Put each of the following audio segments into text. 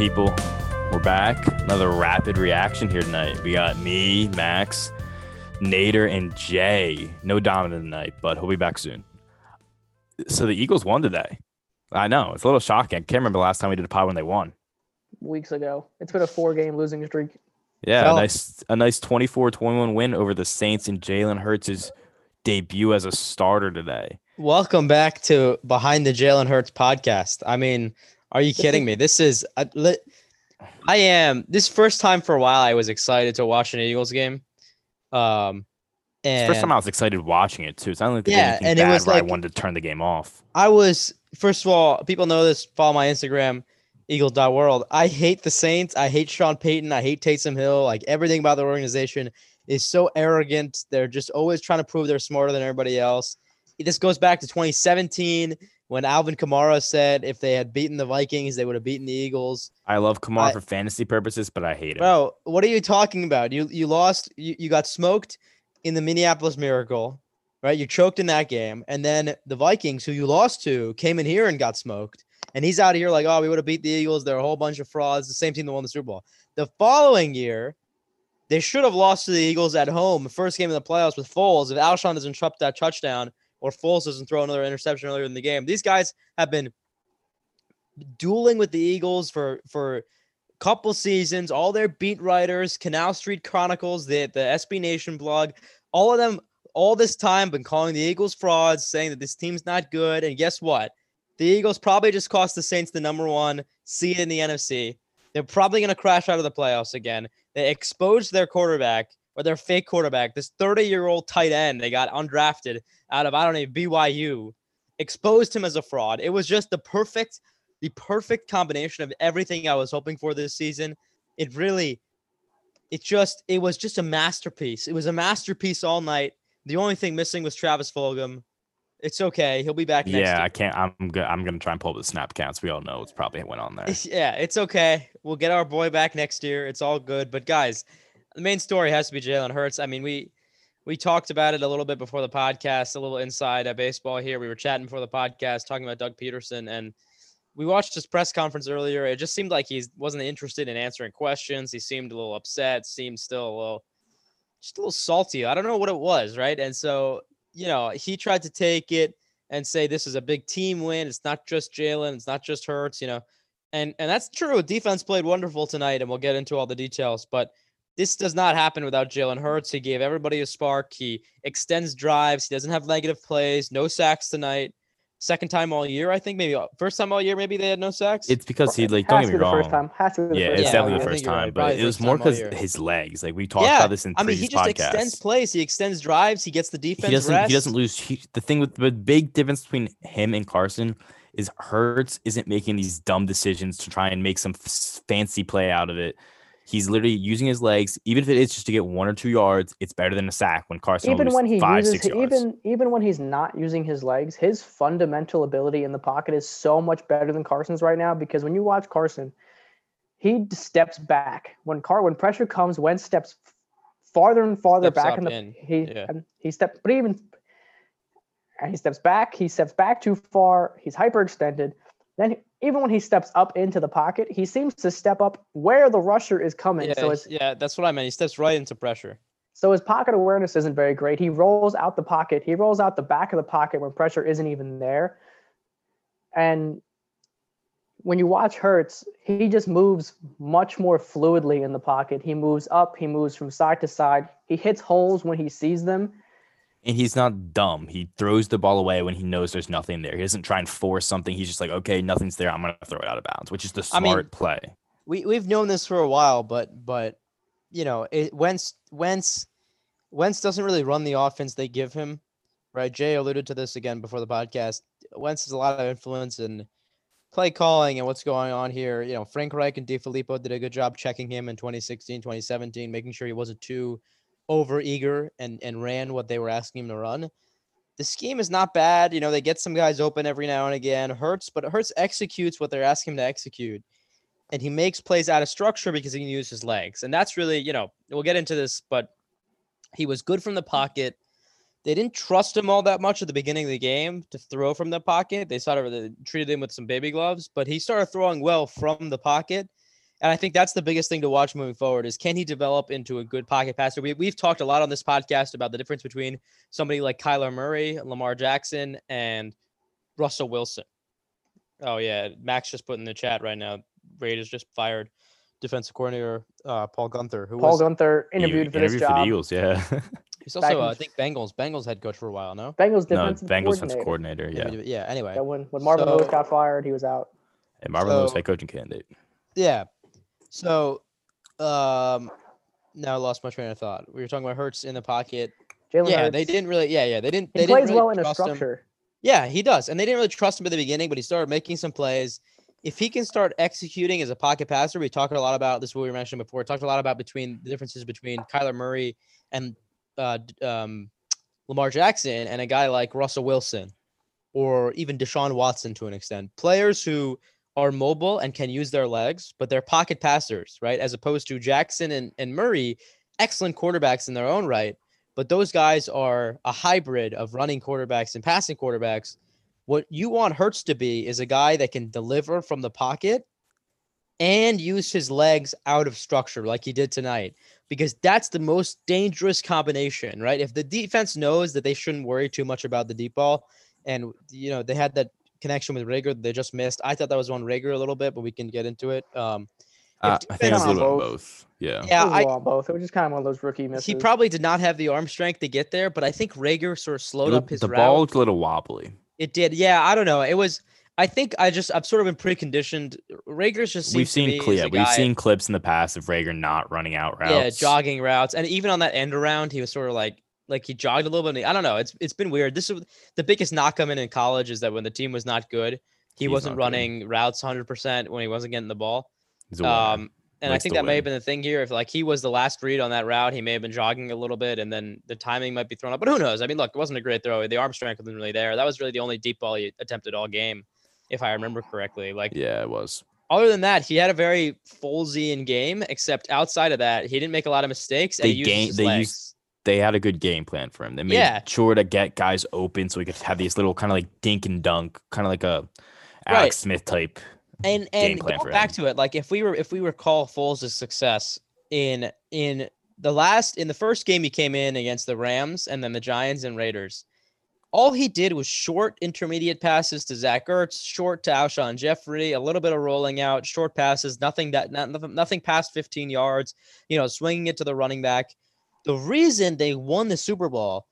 right, people. We're back. Another rapid reaction here tonight. We got me, Max, Nader, and Jay. No dominant tonight, but he'll be back soon. So the Eagles won today. I know. It's a little shocking. I can't remember the last time we did a pod when they won. weeks ago. It's been a four game losing streak. Yeah, Well- a nice a nice 24-21 win over the Saints and Jalen Hurts' debut as a starter today. Welcome back to Behind the Jalen Hurts podcast. I mean, are you kidding me? This is I, I am this first time for a while. I was excited to watch an Eagles game. Um, and first time I was excited watching it too. It's not like Yeah, and it was where I wanted to turn the game off. I was first of all, people know this. Follow my Instagram, Eagles.world. I hate the Saints. I hate Sean Payton. I hate Taysom Hill. Like everything about the organization is so arrogant. They're just always trying to prove they're smarter than everybody else. This goes back to 2017 when Alvin Kamara said if they had beaten the Vikings, they would have beaten the Eagles. I love Kamara I- for fantasy purposes, but I hate him. Bro, what are you talking about? You you lost. You, you got smoked in the Minneapolis Miracle, right? You choked in that game, and then the Vikings, who you lost to, came in here and got smoked. And he's out of here like, oh, we would have beat the Eagles. They're a whole bunch of frauds. The same team that won the Super Bowl. The following year, they should have lost to the Eagles at home, first game of the playoffs with Foles. If Alshon doesn't trap that touchdown or Foles doesn't throw another interception earlier in the game, these guys have been dueling with the Eagles for for couple seasons, all their beat writers, Canal Street Chronicles, the, the SB Nation blog, all of them, all this time, been calling the Eagles frauds, saying that this team's not good. And guess what? The Eagles probably just cost the Saints the number one seed in the NFC. They're probably going to crash out of the playoffs again. They exposed their quarterback or their fake quarterback, this 30 year old tight end they got undrafted out of, I don't know, BYU, exposed him as a fraud. It was just the perfect the perfect combination of everything I was hoping for this season. It really, it just, it was just a masterpiece. It was a masterpiece all night. The only thing missing was Travis Fulgham. It's okay. He'll be back next Yeah, year. I can't. I'm good. I'm gonna try and pull up the snap counts. We all know it's probably went on there. Yeah, it's okay. We'll get our boy back next year. It's all good. But guys, the main story has to be Jalen Hurts. I mean, we we talked about it a little bit before the podcast, a little inside at baseball here. We were chatting before the podcast, talking about Doug Pederson, and we watched his press conference earlier. It just seemed like he wasn't interested in answering questions. He seemed a little upset. Seemed still a little, just a little salty. I don't know what it was, right? And so you know, he tried to take it and say this is a big team win. It's not just Jalen. It's not just Hurts. You know, and and that's true. Defense played wonderful tonight, and we'll get into all the details. But this does not happen without Jalen Hurts. He gave everybody a spark. He extends drives. He doesn't have negative plays. No sacks tonight. Second time all year, I think. Maybe uh, first time all year. Maybe they had no sacks. It's because he like don't to get me the wrong. first time. Has to be the Yeah, first it's Yeah, time. definitely I the think first you're right. time, but Probably it was first more time all because year. his legs. Like we talked yeah, about this in I mean, he previous just extends plays. He extends drives. He gets the defense. He doesn't. rest. He doesn't lose. He, the thing with the big difference between him and Carson is Hurts isn't making these dumb decisions to try and make some f- fancy play out of it. He's literally using his legs, even if it is just to get one or two yards. It's better than a sack when Carson even when he five, uses six yards. even even when he's not using his legs, his fundamental ability in the pocket is so much better than Carson's right now. Because when you watch Carson, he steps back when car when pressure comes. When steps farther and farther Steps back up in the in, he yeah. and he steps, but even and he steps back. He steps back too far. He's hyperextended. Then he- even when he steps up into the pocket, he seems to step up where the rusher is coming. Yeah, so it's yeah, that's what I meant. He steps right into pressure. so his pocket awareness isn't very great. He rolls out the pocket. He rolls out the back of the pocket when pressure isn't even there. And when you watch Hurts, he just moves much more fluidly in the pocket. He moves up, he moves from side to side. He hits holes when he sees them. And he's not dumb. He throws the ball away when he knows there's nothing there. He doesn't try and force something. He's just like, okay, nothing's there. I'm gonna throw it out of bounds, which is the I smart mean, play. we we've known this for a while, but but you know, it, Wentz Wentz Wentz doesn't really run the offense they give him, right? Jay alluded to this again before the podcast. Wentz has a lot of influence in play calling and what's going on here. You know, Frank Reich and DeFilippo did a good job checking him in 2016, 2017, making sure he wasn't too over eager and and ran what they were asking him to run. The scheme is not bad. You know, they get some guys open every now and again. Hurts, but Hurts executes what they're asking him to execute and he makes plays out of structure because he can use his legs. And that's really, you know, we'll get into this, but he was good from the pocket. they didn't trust him all that much at the beginning of the game to throw from the pocket. They sort of uh, treated him with some baby gloves, but he started throwing well from the pocket. And I think that's the biggest thing to watch moving forward is can he develop into a good pocket passer? We, we've talked a lot on this podcast about the difference between somebody like Kyler Murray, Lamar Jackson, and Russell Wilson. Oh yeah, Max just put in the chat right now. Raiders just fired defensive coordinator uh, Paul Guenther, who Paul was Guenther He interviewed for interviewed this for the job. Eagles. Yeah. he's also uh, I think Bengals Bengals head coach for a while. No, Bengals no, defensive Bengals defensive coordinator. coordinator. Yeah. yeah. Anyway, Yeah, when when Marvin Lewis got fired, he was out. And Marvin Lewis head coaching candidate. Yeah. So, um, now I lost my train of thought. We were talking about Hurts in the pocket. Jalen yeah, Hurts, they didn't really. Yeah, yeah, they didn't. He they plays didn't really well in a trust him. structure. Yeah, he does, and they didn't really trust him at the beginning, but he started making some plays. If he can start executing as a pocket passer, we talked a lot about this. is What we were mentioning before, we talked a lot about between the differences between Kyler Murray and uh, um, Lamar Jackson, and a guy like Russell Wilson, or even Deshaun Watson to an extent. Players who are mobile and can use their legs, but they're pocket passers, right? As opposed to Jackson and, and Murray, excellent quarterbacks in their own right, but those guys are a hybrid of running quarterbacks and passing quarterbacks. What you want Hurts to be is a guy that can deliver from the pocket and use his legs out of structure like he did tonight because that's the most dangerous combination, right? If the defense knows that they shouldn't worry too much about the deep ball and you know, they had that connection with Reagor that they just missed. I thought that was on Reagor a little bit, but we can get into it. Um Uh, I think it was a little of Both. both. Yeah. yeah, It was I, well on both. It was just kind of one of those rookie misses. he probably did not have the arm strength to get there, but I think Reagor sort of slowed It up his the route. ball looked a little wobbly. It did. Yeah, I don't know. It was. I think I just I've sort of been preconditioned. Reagor's just We've seems to seen me yeah, we've guy- seen clips in the past of Reagor not running out routes. yeah jogging routes, and even on that end around, he was sort of like like he jogged a little bit. I don't know. It's it's been weird. This is the biggest knock coming in college is that when the team was not good, he He's wasn't not good. running routes 100 percent when he wasn't getting the ball. He's a winner. Um, and I think that may have been the thing here. If like he was the last read on that route, he may have been jogging a little bit, and then the timing might be thrown up. But who knows? I mean, look, it wasn't a great throw. The arm strength wasn't really there. That was really the only deep ball he attempted all game, if I remember correctly. Like yeah, it was. other than that, he had a very Folesian game. Except outside of that, he didn't make a lot of mistakes. And They he used gain- his they legs. used- They had a good game plan for him. They made Yeah. sure to get guys open so we could have these little kind of like dink and dunk, kind of like a Right. Alex Smith type. and game and going back to it, like if we were if we recall Foles' success in in the last in the first game he came in against the Rams and then the Giants and Raiders, all he did was short intermediate passes to Zach Ertz, short to Alshon Jeffery, a little bit of rolling out, short passes, nothing that not, nothing, nothing past 15 yards, you know, swinging it to the running back. The reason they won the Super Bowl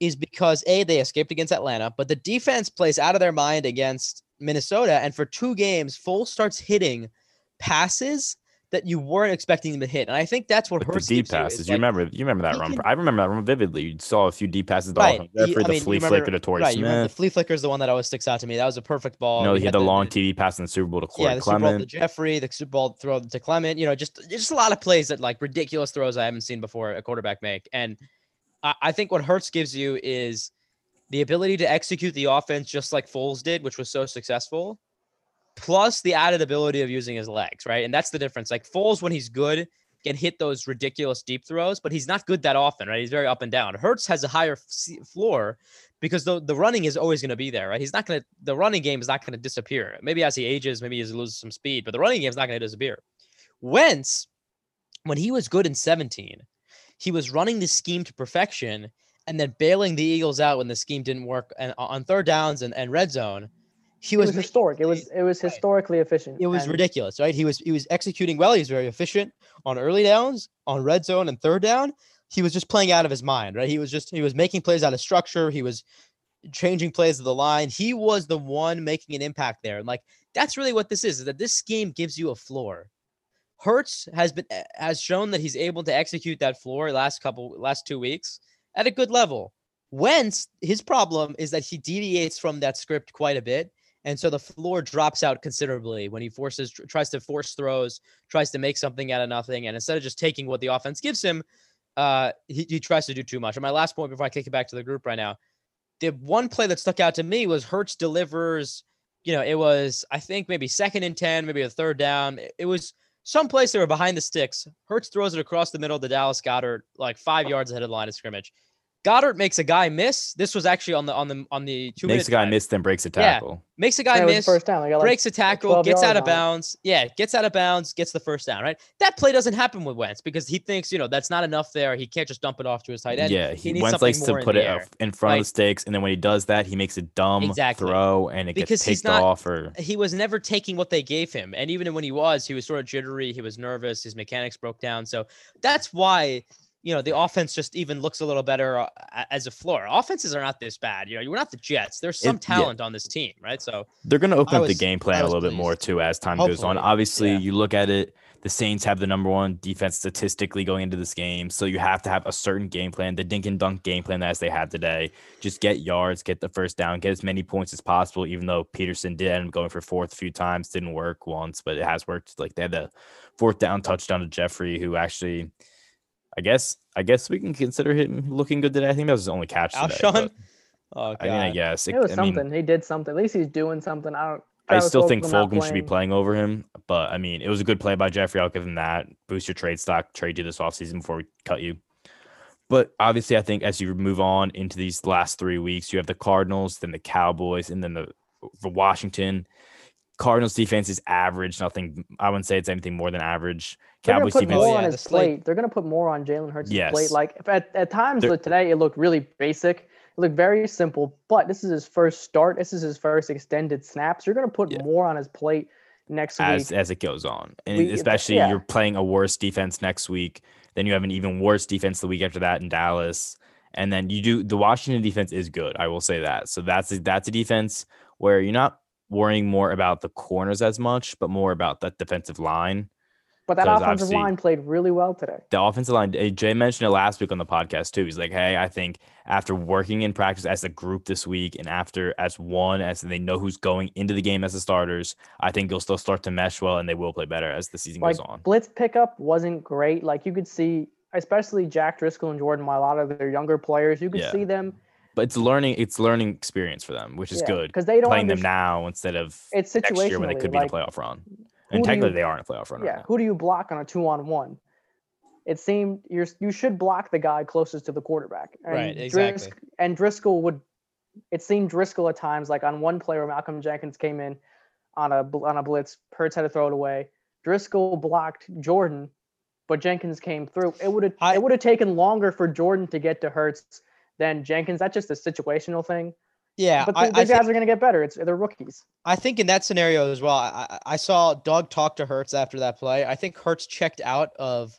is because a they escaped against Atlanta, but the defense plays out of their mind against Minnesota, and for two games, Foles starts hitting passes that you weren't expecting him to hit, and I think that's what With the hurts deep passes, you remember, you remember that run. can- I remember that run vividly. You saw a few deep passes to Right. Alshon Jeffery, I the mean, you flea remember- flicker to Torrey right, you remember the Smith. flea flicker is the one that always sticks out to me. That was a perfect ball. You know, he had had the long TD pass in the Super Bowl to Corey yeah, the Super Bowl to Jeffery, the Super Bowl throw to Clement. You know, just just a lot of plays that like ridiculous throws I haven't seen before a quarterback make. And I, I think what Hurts gives you is the ability to execute the offense just like Foles did, which was so successful, plus the added ability of using his legs, right? And that's the difference. Like Foles, when he's good, can hit those ridiculous deep throws, but he's not good that often, right? He's very up and down. Hurts has a higher f- floor because the, the running is always going to be there, right? He's not going to, the running game is not going to disappear. Maybe as he ages, maybe he loses some speed, but the running game is not going to disappear. Wentz, when he was good in 17, he was running the scheme to perfection and then bailing the Eagles out when the scheme didn't work and on third downs and, and red zone. He it was, was historic. It was it was Right. historically efficient. it was and ridiculous, right? He was he was executing well. He was very efficient on early downs, on red zone and third down. He was just playing out of his mind, right? He was just he was making plays out of structure. He was changing plays of the line. He was the one making an impact there. And like that's really what this is, is that this scheme gives you a floor. Hurts has been has shown that he's able to execute that floor last couple last two weeks at a good level. Wentz, his problem is that he deviates from that script quite a bit. And so the floor drops out considerably when he forces tries to force throws, tries to make something out of nothing, and instead of just taking what the offense gives him, uh, he, he tries to do too much. And my last point before I kick it back to the group right now, the one play that stuck out to me was Hurts delivers. You know, it was I think maybe second and ten, maybe a third down. It, it was someplace they were behind the sticks. Hurts throws it across the middle to Dallas Goedert, like five yards ahead of the line of scrimmage. Goedert makes a guy miss. This was actually on the on the on the two Makes a guy miss, then breaks a tackle. Yeah. tackle. makes a guy it miss, first down. Like breaks a tackle, 12 gets out of on it. bounds. Yeah, gets out of bounds, gets the first down. Right. That play doesn't happen with Wentz because he thinks you know that's not enough there. He can't just dump it off to his tight end. yeah, he he needs Wentz something likes to more in put it air. in front of the stakes, and then when he does that, he makes a dumb Exactly. throw, and it Because gets he's picked not- off. Or he was never taking what they gave him. And even when he was, he was sort of jittery. He was nervous. His mechanics broke down. So that's why, you know, the offense just even looks a little better uh, as a floor. Offenses are not this bad. You know, we're not the Jets. There's some It- yeah. talent on this team, right? So they're going to open I up the game plan a was little bit more too as time goes on. Obviously, yeah. you look at it. The Saints have the number one defense statistically going into this game, so you have to have a certain game plan, the dink and dunk game plan as they had today. Just get yards, get the first down, get as many points as possible. Even though Pederson did end up going for fourth a few times, didn't work once, but it has worked. Like they had the fourth down touchdown to Jeffery, who actually, I guess, I guess we can consider him looking good today. I think that was his only catch today. Alshon? but- oh, I mean, I guess It was I mean, something. he did something. At least he's doing something. I don't. I still think Fulgham not Fulgham should be playing. playing over him, but I mean, it was a good play by Jeffery. I'll give him that. Boost your trade stock, trade you this offseason before we cut you. But obviously, I think as you move on into these last three weeks, you have the Cardinals, then the Cowboys, and then the for Washington. Cardinals defense is average. Nothing. I wouldn't say it's anything more than average. They're Cowboys put defense. more on his plate. They're gonna put more on Jalen Hurts' Yes. plate. Like at, at times They're- like today, it looked really basic. It looked very simple. But this is his first start. This is his first extended snaps. You're gonna put Yeah. more on his plate next as week. as it goes on, and We- especially yeah. you're playing a worse defense next week. Then you have an even worse defense the week after that in Dallas, and then you do the Washington defense is good. I will say that. So that's a, that's a defense where you're not worrying more about the corners as much, but more about that defensive line. But that offensive line played really well today. The offensive line. eh, Jay mentioned it last week on the podcast too. He's like, "Hey, I think after working in practice as a group this week, and after as one, as they know who's going into the game as the starters, I think they'll still start to mesh well, and they will play better as the season Like goes on." blitz pickup wasn't great. Like you could see, especially Jack Driscoll and Jordan, while a lot of their younger players, you could Yeah. see them. But it's learning it's learning experience for them which is Yeah, good 'cause they don't playing them now instead of It's next year when they could be like, in a playoff run and technically you- they are in a playoff run Yeah, right who do you block on a two on one? It seemed you're you should block the guy closest to the quarterback. And Right, exactly. Drisk- and Driscoll would. It seemed Driscoll at times, like on one play where Malcolm Jenkins came in on a on a blitz, Hurts had to throw it away. Driscoll blocked Jordan, but Jenkins came through. It would have it would have taken longer for Jordan to get to Hurts than Jenkins. That's just a situational thing. Yeah, But I, the, the I guys think, are going to get better. It's they're rookies. I think in that scenario as well, I, I I saw Doug talk to Hurts after that play. I think Hurts checked out of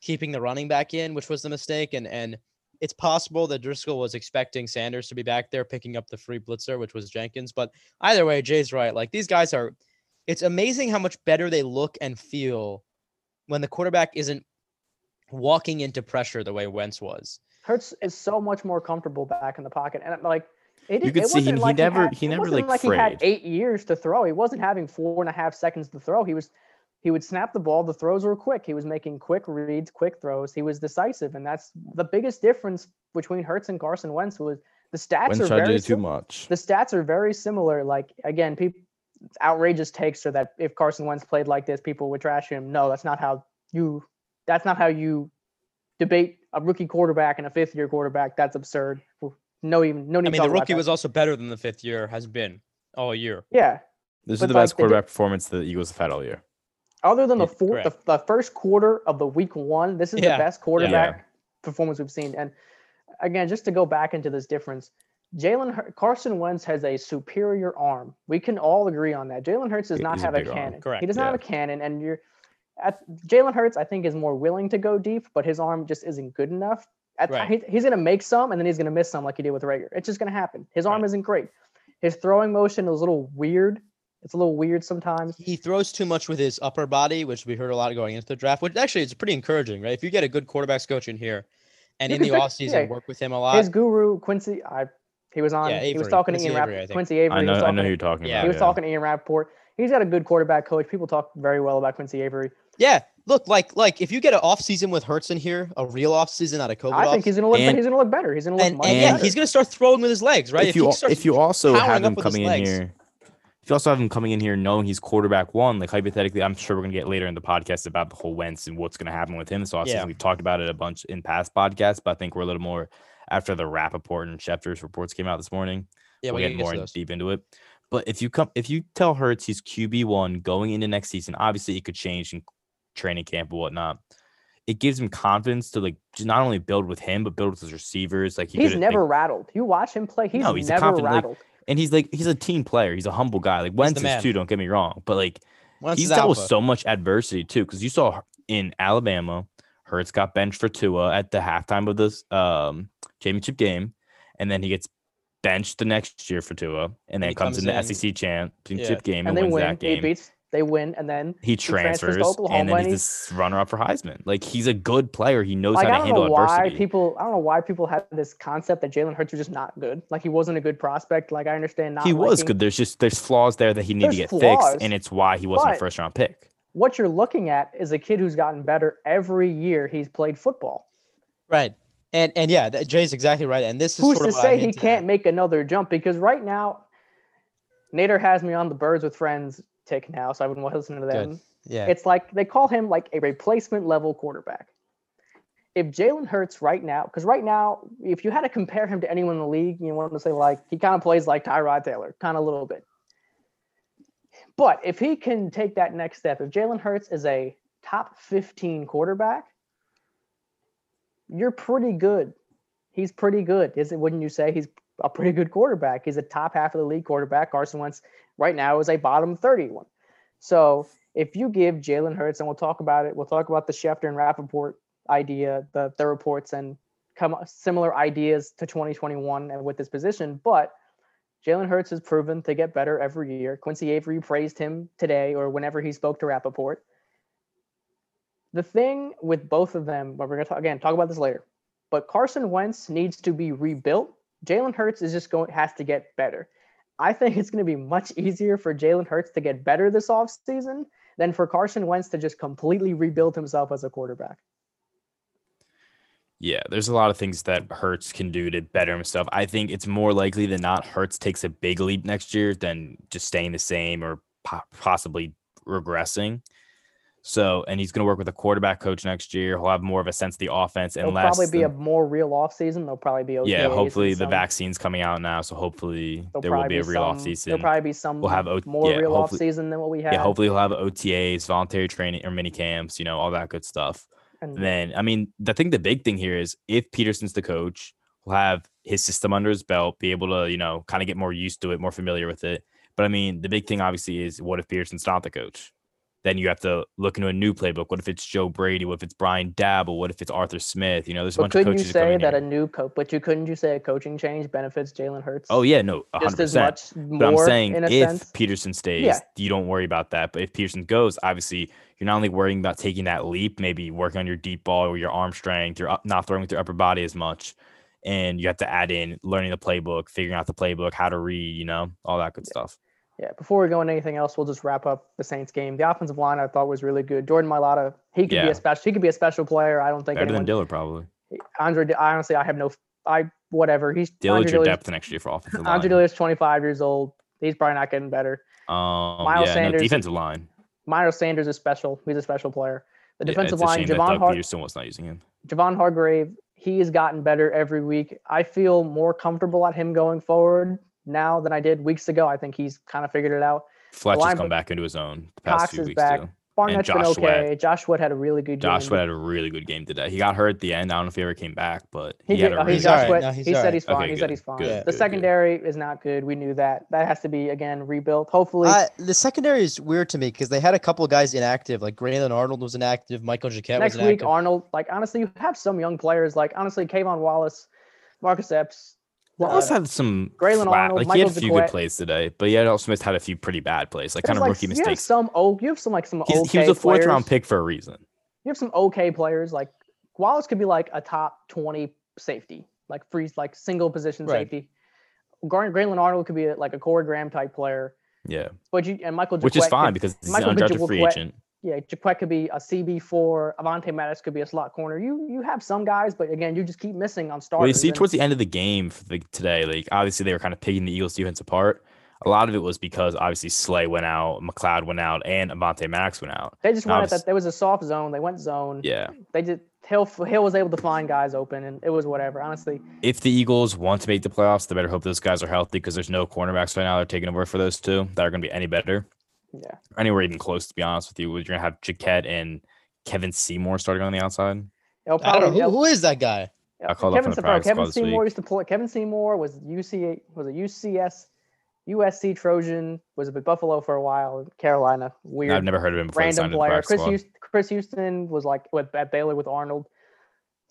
keeping the running back in, which was the mistake, and and it's possible that Driscoll was expecting Sanders to be back there picking up the free blitzer, which was Jenkins. But either way, Jay's right. Like these guys are, it's amazing how much better they look and feel when the quarterback isn't walking into pressure the way Wentz was. Hurts is so much more comfortable back in the pocket, and like it, You it could see he- wasn't he like never- had- he never, wasn't like, he had eight years to throw. He wasn't having four and a half seconds to throw. He was he would snap the ball. The throws were quick. He was making quick reads, quick throws. He was decisive, and that's the biggest difference between Hurts and Carson Wentz was the stats when are trying to very do too much the stats are very similar. Like again, people outrageous takes are that if Carson Wentz played like this, people would trash him. No, that's not how you. That's not how you debate a rookie quarterback and a fifth year quarterback. That's absurd. No, even no need. I mean, talk the rookie was also better than the fifth year has been all year. Yeah. this is the like, best quarterback performance the eagles have had all year Other than the Yeah, fourth, the, the first quarter of the week one, this is Yeah, the best quarterback performance we've seen. And again, just to go back into this difference, Jalen Hur- Carson Wentz has a superior arm. We can all agree on that. Jalen Hurts does He- not he's a have a big arm. cannon. Correct, He does not have a cannon, and you're at Jalen Hurts. I think is more willing to go deep, but his arm just isn't good enough. At, Right. he- he's going to make some, and then he's going to miss some, like he did with Reagor. It's just going to happen. His arm Right. isn't great. His throwing motion is a little weird. It's a little weird sometimes. He throws too much with his upper body, which we heard a lot going into the draft, which actually is pretty encouraging, right? If you get a good quarterbacks coach in here and You in the can fix- offseason yeah. work with him a lot. His guru Quincy, I he was on. Yeah, he was talking Quincy to Ian Avery, I Rapp- Quincy Avery. i know was i know who you're talking Yeah. about He was yeah. talking to Ian Rapoport. He's got a good quarterback coach. People talk very well about Quincy Avery. yeah, look, like like if you get an offseason with Hurts in here, a real offseason, not a COVID I think off- he's gonna look. And- he's gonna look better. He's gonna look and, and yeah, he's gonna start throwing with his legs, right? if you he if you also have him coming in legs. here if you also have him coming in here knowing he's quarterback one like hypothetically i'm sure we're going to get later in the podcast about the whole wentz and what's going to happen with him this offseason Yeah. we've talked about it a bunch in past podcasts but i think we're a little more after the Rapoport and Schefter's reports came out this morning. Yeah, we'll we get get more to deep into it. But if you come, if you tell Hurts he's QB one going into next season, obviously it could change in training camp and whatnot. It gives him confidence to like just not only build with him, but build with his receivers. Like he he's never like- rattled. You watch him play, he's, No, he's a never confident, like, rattled. and he's like he's a team player. He's a humble guy. Like Wentz man. is too. Don't get me wrong, but like Wentz he's is dealt with so much adversity too. Because you saw in Alabama, Hurts got benched for Tua at the halftime of this um, championship game, and then he gets benched the next year for Tua, and then he comes, comes in the SEC championship game and, and they wins win. that He game. beats. They win, and then he transfers to transfers, Oklahoma and then and he's he's- this runner up for Heisman. Like he's a good player. He knows like how I to don't handle know why adversity. people. I don't know why people have this concept that Jalen Hurts was just not good. Like he wasn't a good prospect. Like I understand not. he was liking- good. There's just there's flaws there that he needed to get flaws, fixed, and it's why he wasn't a first round pick. What you're looking at is a kid who's gotten better every year he's played football. Right. And and yeah, that, Jay's exactly right. And this is Who's to say he can't make another jump? Because right now, Nader has me on the Birds with Friends tick now, so I wouldn't want to listen to Good. them. Yeah. It's like they call him like a replacement level quarterback. If Jalen Hurts right now, because right now, if you had to compare him to anyone in the league, you want to say like he kind of plays like Tyrod Taylor, kind of a little bit. But if he can take that next step, if Jalen Hurts is a top 15 quarterback, you're pretty good. He's pretty good. Is it? Wouldn't you say he's a pretty good quarterback? He's a top half of the league quarterback. Carson Wentz right now is a bottom 31. So if you give Jalen Hurts, and we'll talk about it, we'll talk about the Schefter and Rapoport idea, the the reports, and come similar ideas to 2021 and with this position. But Jalen Hurts has proven to get better every year. Quincy Avery praised him today or whenever he spoke to Rapoport. The thing with both of them, but we're gonna talk, again talk about this later. But Carson Wentz needs to be rebuilt. Jalen Hurts is just going has to get better. I think it's going to be much easier for Jalen Hurts to get better this offseason than for Carson Wentz to just completely rebuild himself as a quarterback. Yeah, there's a lot of things that Hurts can do to better himself. I think it's more likely than not Hurts takes a big leap next year than just staying the same or po- possibly regressing. So, and he's going to work with a quarterback coach next year. He'll have more of a sense of the offense and It'll less. probably be a more real offseason. They'll probably be OTAs yeah, hopefully the some- vaccine's coming out now, so hopefully there be a real some- off season. There'll probably be some We'll have O- more yeah, real off hopefully- season than what we had. Yeah, hopefully he'll have OTAs, voluntary training or mini camps, you know, all that good stuff. And And then, I mean, the thing, the big thing here is if Pederson's the coach, he'll have his system under his belt, be able to, you know, kind of get more used to it, more familiar with it. But I mean, the big thing obviously is what if Pederson's not the coach? Then you have to look into a new playbook. What if it's Joe Brady? What if it's Brian Daboll? What if it's Arthur Smith? You know, there's a but bunch of coaches. couldn't you that say that a new coach? But you couldn't you say a coaching change benefits Jalen Hurts? Oh yeah, no, hundred just as much But I'm saying in a if sense. Pederson stays, Yeah. you don't worry about that. But if Pederson goes, obviously you're not only worrying about taking that leap, maybe working on your deep ball or your arm strength, you're not throwing with your upper body as much, and you have to add in learning the playbook, figuring out the playbook, how to read, you know, all that good stuff. Yeah, before we go into anything else, we'll just wrap up the Saints game. The offensive line I thought was really good. Jordan Mailata, he could be a special. He could be a special player. I don't think Better anyone. than Dillard probably. Andre, honestly, I have no. I whatever. He's Dillard's Andre your depth next year for offensive line. Andre Dillard's 25 years old. He's probably not getting better. um, Miles yeah, Sanders- no, defensive line. Miles Sanders is special. He's a special player. The Yeah, defensive a line, Javon Har- Pederson was not using him. Javon Hargrave, he has gotten better every week. I feel more comfortable at him going forward now than I did weeks ago. I think he's kind of figured it out. Fletcher's line- come back into his own the past Cox few is weeks back. too. Barnett's been okay. Sweat. Josh Wood had a really good game. Josh Sweat had a really good game today. He got hurt at the end. I don't know if he ever came back, but he, He had did, a oh, really he's He's Josh alright. No, he said alright. he's fine. Okay, he said he's fine. good, the good, good. secondary is not good. We knew that. That has to be again rebuilt. Hopefully, Uh, the secondary is weird to me because they had a couple of guys inactive, like Grayland Arnold was inactive, Michael Jacquet next was week. Arnold. Like honestly, you have some young players. Like honestly, K'Von Wallace, Marcus Epps. Wallace uh, had some Grayland flat, Arnold, like he had a few good plays today, but he had also Smith had a few pretty bad plays, like kind of like, rookie You have mistakes. some oh, you have some like some He's, okay he was a fourth round pick for a reason. You have some okay players. Like Wallace could be like a top twenty safety, like free, like single position Right. safety. Gar- Grayland Arnold could be a, like a Corey Graham type player. Yeah, But you and Michael, which is fine because he's Michael an undrafted free agent. Yeah, Jacquet could be a CB four. Avonte Maddox could be a slot corner. You you have some guys, but again, you just keep missing on starters. Well, you see and- towards the end of the game for the, today, like obviously they were kind of picking the Eagles defense apart. A lot of it was because obviously Slay went out, McLeod went out, and Avonte Maddox went out. they just went at that. There was a soft zone. They went zone. Yeah, They just Hill Hill was able to find guys open, and it was whatever. Honestly, If the Eagles want to make the playoffs, they better hope those guys are healthy because there's no cornerbacks right now. They're taking over for those two that are going to be any better, yeah. anywhere even close. To be honest with you, was you're going to have Jacquet and Kevin Seymour starting on the outside. It'll I don't know who, who is that guy. I called up from the bro, Kevin Seymour week. used to play. Kevin Seymour was UC was a UCS, USC Trojan. Was with Buffalo for a while. Carolina, weird I've never heard of him before. random signed to the player. Chris. Houston, Chris Houston was like with at Baylor with Arnold.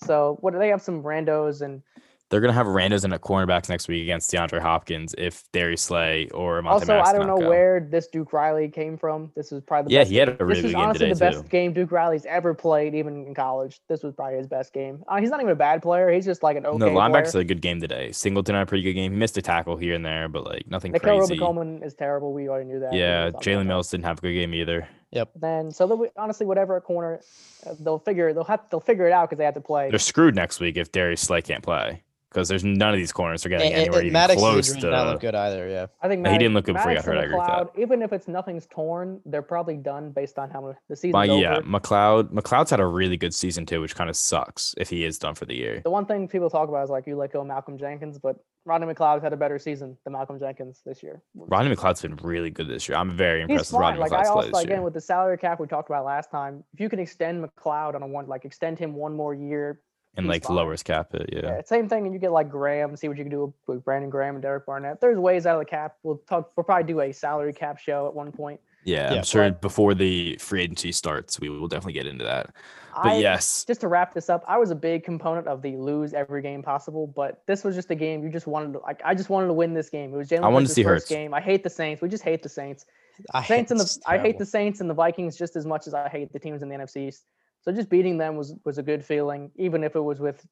So what do they have some randos and They're going to have randos in at cornerbacks next week against DeAndre Hopkins if Darius Slay or Monte also Maddox I don't know go. where this Duke Riley came from. This was probably the Yeah, best he had game- a really this was good game honestly the best too. game Duke Riley's ever played, even in college. This was probably his best game. Uh, he's not even a bad player. He's just like an okay no, linebackers player. had a good game today. Singleton had a pretty good game. He missed a tackle here and there, but like nothing Nickell crazy. Coleman is terrible. We already knew that. Yeah, didn't talk about Jalen that. Mills didn't have a good game either. Yep. Then so they'll, honestly, whatever at corner, uh, they'll figure they'll have they'll figure it out because they have to play. They're screwed next week if Darius Slay can't play because there's none of these corners are getting And, anywhere and even Maddox close did not look to. good either. Yeah. I think He didn't look good before he got Maddox and hurt, I agree with that. Even if it's nothing's torn, they're probably done based on how much the season's But yeah, McLeod McLeod's had a really good season too, which kind of sucks if he is done for the year. The one thing people talk about is like you let go of Malcolm Jenkins, but Rodney McLeod had a better season than Malcolm Jenkins this year. Rodney McLeod's been really good this year. I'm very impressed with fine. Rodney Like McLeod's I play also this again year. with the salary cap we talked about last time, if you can extend McLeod on a one like extend him one more year, And like fine. lowers cap it, yeah. Yeah, same thing. And you get like Graham, see what you can do with Brandon Graham and Derek Barnett. There's ways out of the cap. We'll talk. We'll probably do a salary cap show at one point. Yeah, Yeah. I'm sure But- before the free agency starts, we will definitely get into that. But I, yes, just to wrap this up, I was a big component of the lose every game possible, but this was just a game you just wanted to like. I just wanted to win this game. It was Jalen I wanted to see first Hurts. game. I hate the Saints. We just hate the Saints. I Saints and the it's I hate the Saints and the Vikings just as much as I hate the teams in the NFC East. So just beating them was was a good feeling, even if it was with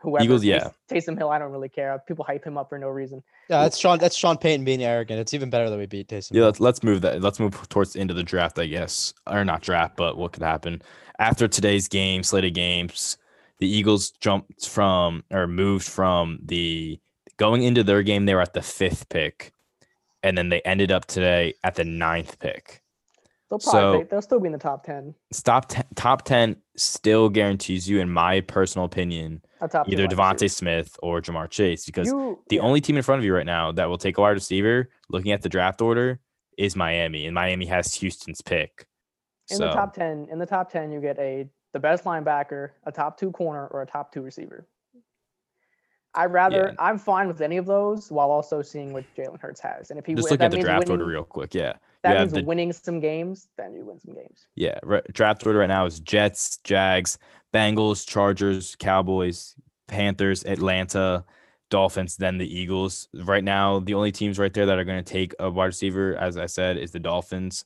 whoever. Eagles, Tays- yeah. Taysom Hill, I don't really care. People hype him up for no reason. Yeah, that's Sean. That's Sean Payton being arrogant. It's even better that we beat Taysom. Yeah, Hill. let's, let's move that. Let's move towards the end of the draft, I guess, or not draft, but what could happen after today's game, slated games. The Eagles jumped from or moved from the going into their game. They were at the fifth pick, and then they ended up today at the ninth pick. They'll probably So- they'll still be in the top ten. Stop t- top ten still guarantees you, in my personal opinion, top either receiver. Smith or Ja'Marr Chase, because You- the yeah. only team in front of you right now that will take a wide receiver, looking at the draft order, is Miami, and Miami has Houston's pick. in so the top ten, in the top ten, you get a the best linebacker, a top two corner, or a top two receiver. I'd rather. Yeah. I'm fine with any of those, while also seeing what Jalen Hurts has. And if he just win- looking that at the draft winning, order real quick, yeah, that means the- winning some games, then you win some games. yeah. Re- draft order right now is Jets, Jags, Bengals, Chargers, Cowboys, Panthers, Atlanta, Dolphins, then the Eagles. Right now, the only teams right there that are going to take a wide receiver, as I said, is the Dolphins.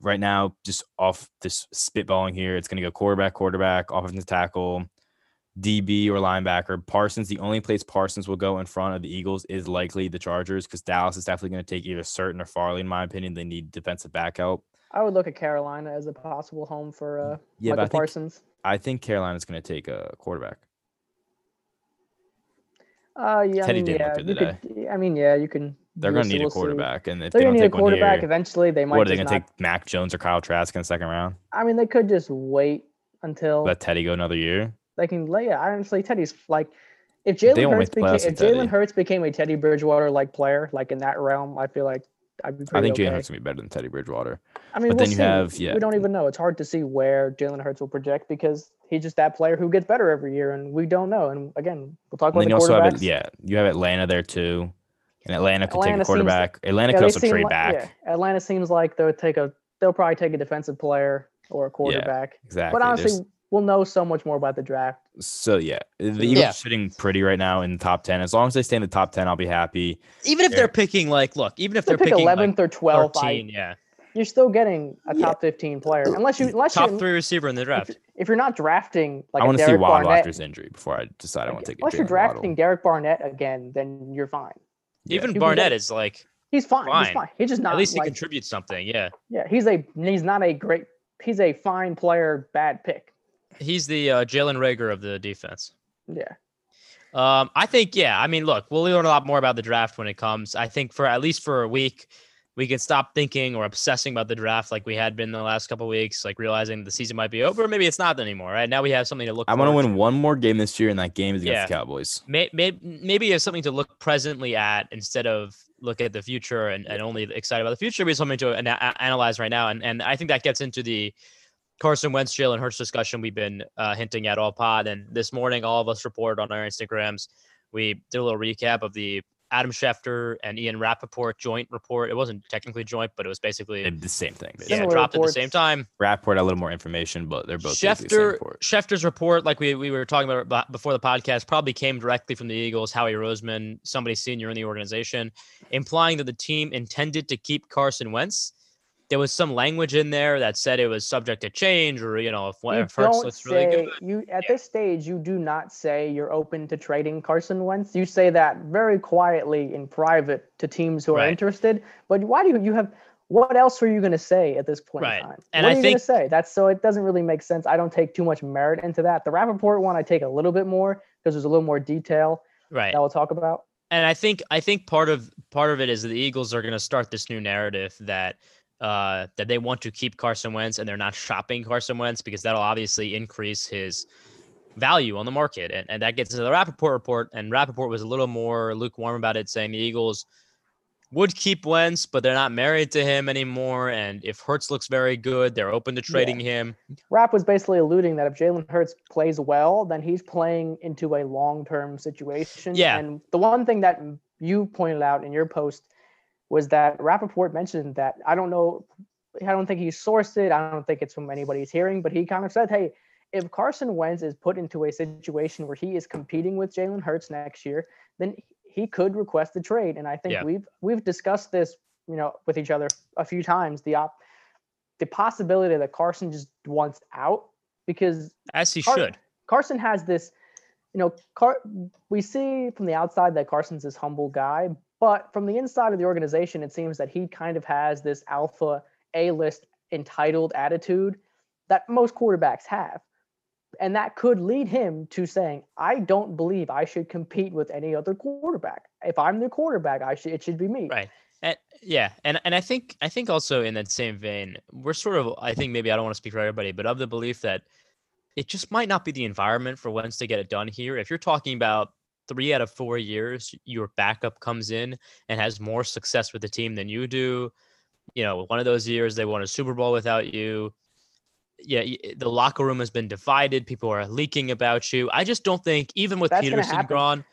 Right now, just off this spitballing here, it's going to go quarterback, quarterback, offensive tackle, DB or linebacker. Parsons, the only place Parsons will go in front of the Eagles is likely the Chargers because Dallas is definitely going to take either Surtain or Farley, in my opinion. They need defensive back help. I would look at Carolina as a possible home for uh, Yeah, Michael but I think Parsons. I think Carolina's going to take a quarterback. Uh, yeah, I mean, didn't look yeah, good you today. could. I mean, yeah, you can. They're going to need a see. quarterback, and if They're they need a take one quarterback eventually. They might. what are they going to take? Mac Jones or Kyle Trask in the second round? I mean, they could just wait until Let Teddy go another year. They can lay it. I honestly, Teddy's like, if Jalen Hurts became, if. Jalen Hurts became a Teddy Bridgewater like player, like in that realm, I feel like I'd be pretty good. I think Jalen okay. Hurts going to be better than Teddy Bridgewater. I mean, but we'll then you see. have- yeah. we don't even know. It's hard to see where Jalen Hurts will project because he's just that player who gets better every year, and we don't know. And again, we'll talk about then the you have quarterbacks. it, yeah, you have Atlanta there too, and Atlanta could Atlanta take a quarterback. Atlanta could they also trade like- back. Yeah, Atlanta seems like they'll take a. They'll probably take a defensive player or a quarterback. Exactly. But There's- honestly, we'll know so much more about the draft. so yeah, the Eagles Yeah. are sitting pretty right now in the top ten. As long as they stay in the top ten, I'll be happy. Even if Yeah. they're picking like, look, even if They they're pick picking like eleventh or twelfth. I, yeah, you're still getting a Yeah. top fifteen player, unless you unless top you three receiver in the draft. if you're not drafting like I want to see Derek Waddle Barnett, after his injury before I decide I want to take. a unless you're Jaylen Waddle. drafting Derek Barnett again, then you're fine. Yeah. Even You Barnett get- is like, He's fine. He's Fine. fine. He's just not at least he like contributes something. Yeah, yeah. He's a he's not a great. He's a fine player, bad pick. He's the uh, Jalen Reagor of the defense. Yeah. Um, I think, yeah. I mean, look, we'll learn a lot more about the draft when it comes. I think for at least for a week, we can stop thinking or obsessing about the draft like we had been the last couple weeks, like realizing the season might be over. Maybe it's not anymore. Right now, we have something to look. I want to win one more game this year, and that game is against Yeah. the Cowboys. May, may, maybe you have something to look presently at instead of look at the future and, and only excited about the future. Be something to ana- a- analyze right now, and and I think that gets into the Carson Wentz, Jalen Hurts discussion we've been uh, hinting at all pod. And this morning, all of us reported on our Instagrams. We did a little recap of the Adam Schefter and Ian Rapoport joint report. It wasn't technically joint, but it was basically the same thing. yeah, basically. Similar dropped at the same time. Rapoport had a little more information, but they're both basically the same Schefter, report. Schefter's report, like we, we were talking about before the podcast, probably came directly from the Eagles, Howie Roseman, somebody senior in the organization, implying that the team intended to keep Carson Wentz. There was some language in there that said it was subject to change, or you know, if, You if Hurts looks say really good. you at this stage. You do not say you're open to trading Carson Wentz. You say that very quietly in private to teams who are Right. interested. But why do you, you have? What else were you going to say at this point Right. in time? And what I are you going think- to say? That's so it doesn't really make sense. I don't take too much merit into that. The Rapoport one, I take a little bit more because there's a little more detail Right. that we'll talk about. and I think I think part of part of it is the Eagles are going to start this new narrative that uh, that they want to keep Carson Wentz and they're not shopping Carson Wentz because that'll obviously increase his value on the market. And, and that gets into the Rapoport report. And Rapoport was a little more lukewarm about it, saying the Eagles would keep Wentz, but they're not married to him anymore. And if Hurts looks very good, they're open to trading him. Rapp was basically alluding that if Jalen Hurts plays well, then he's playing into a long-term situation. Yeah. And the one thing that you pointed out in your post was that Rapoport mentioned that I don't know, I don't think he sourced it. I don't think it's from anybody's hearing, but he kind of said, hey, if Carson Wentz is put into a situation where he is competing with Jalen Hurts next year, then he could request the trade. And I think Yeah. we've we've discussed this, you know, with each other a few times. The op- the possibility that Carson just wants out because As he Car- should. Carson has this, you know, Car- we see from the outside that Carson's this humble guy, but from the inside of the organization, it seems that he kind of has this alpha A list entitled attitude that most quarterbacks have. And that could lead him to saying, I don't believe I should compete with any other quarterback. If I'm the quarterback, I should it should be me. Right. And, yeah, and and I think I think also in that same vein, we're sort of I think maybe I don't want to speak for everybody, but of the belief that it just might not be the environment for Wentz to get it done here. If you're talking about three out of four years, your backup comes in and has more success with the team than you do. You know, one of those years they won a Super Bowl without you. Yeah, eh, the locker room has been divided. People are leaking about you. I just don't think, even with That's Pederson gone,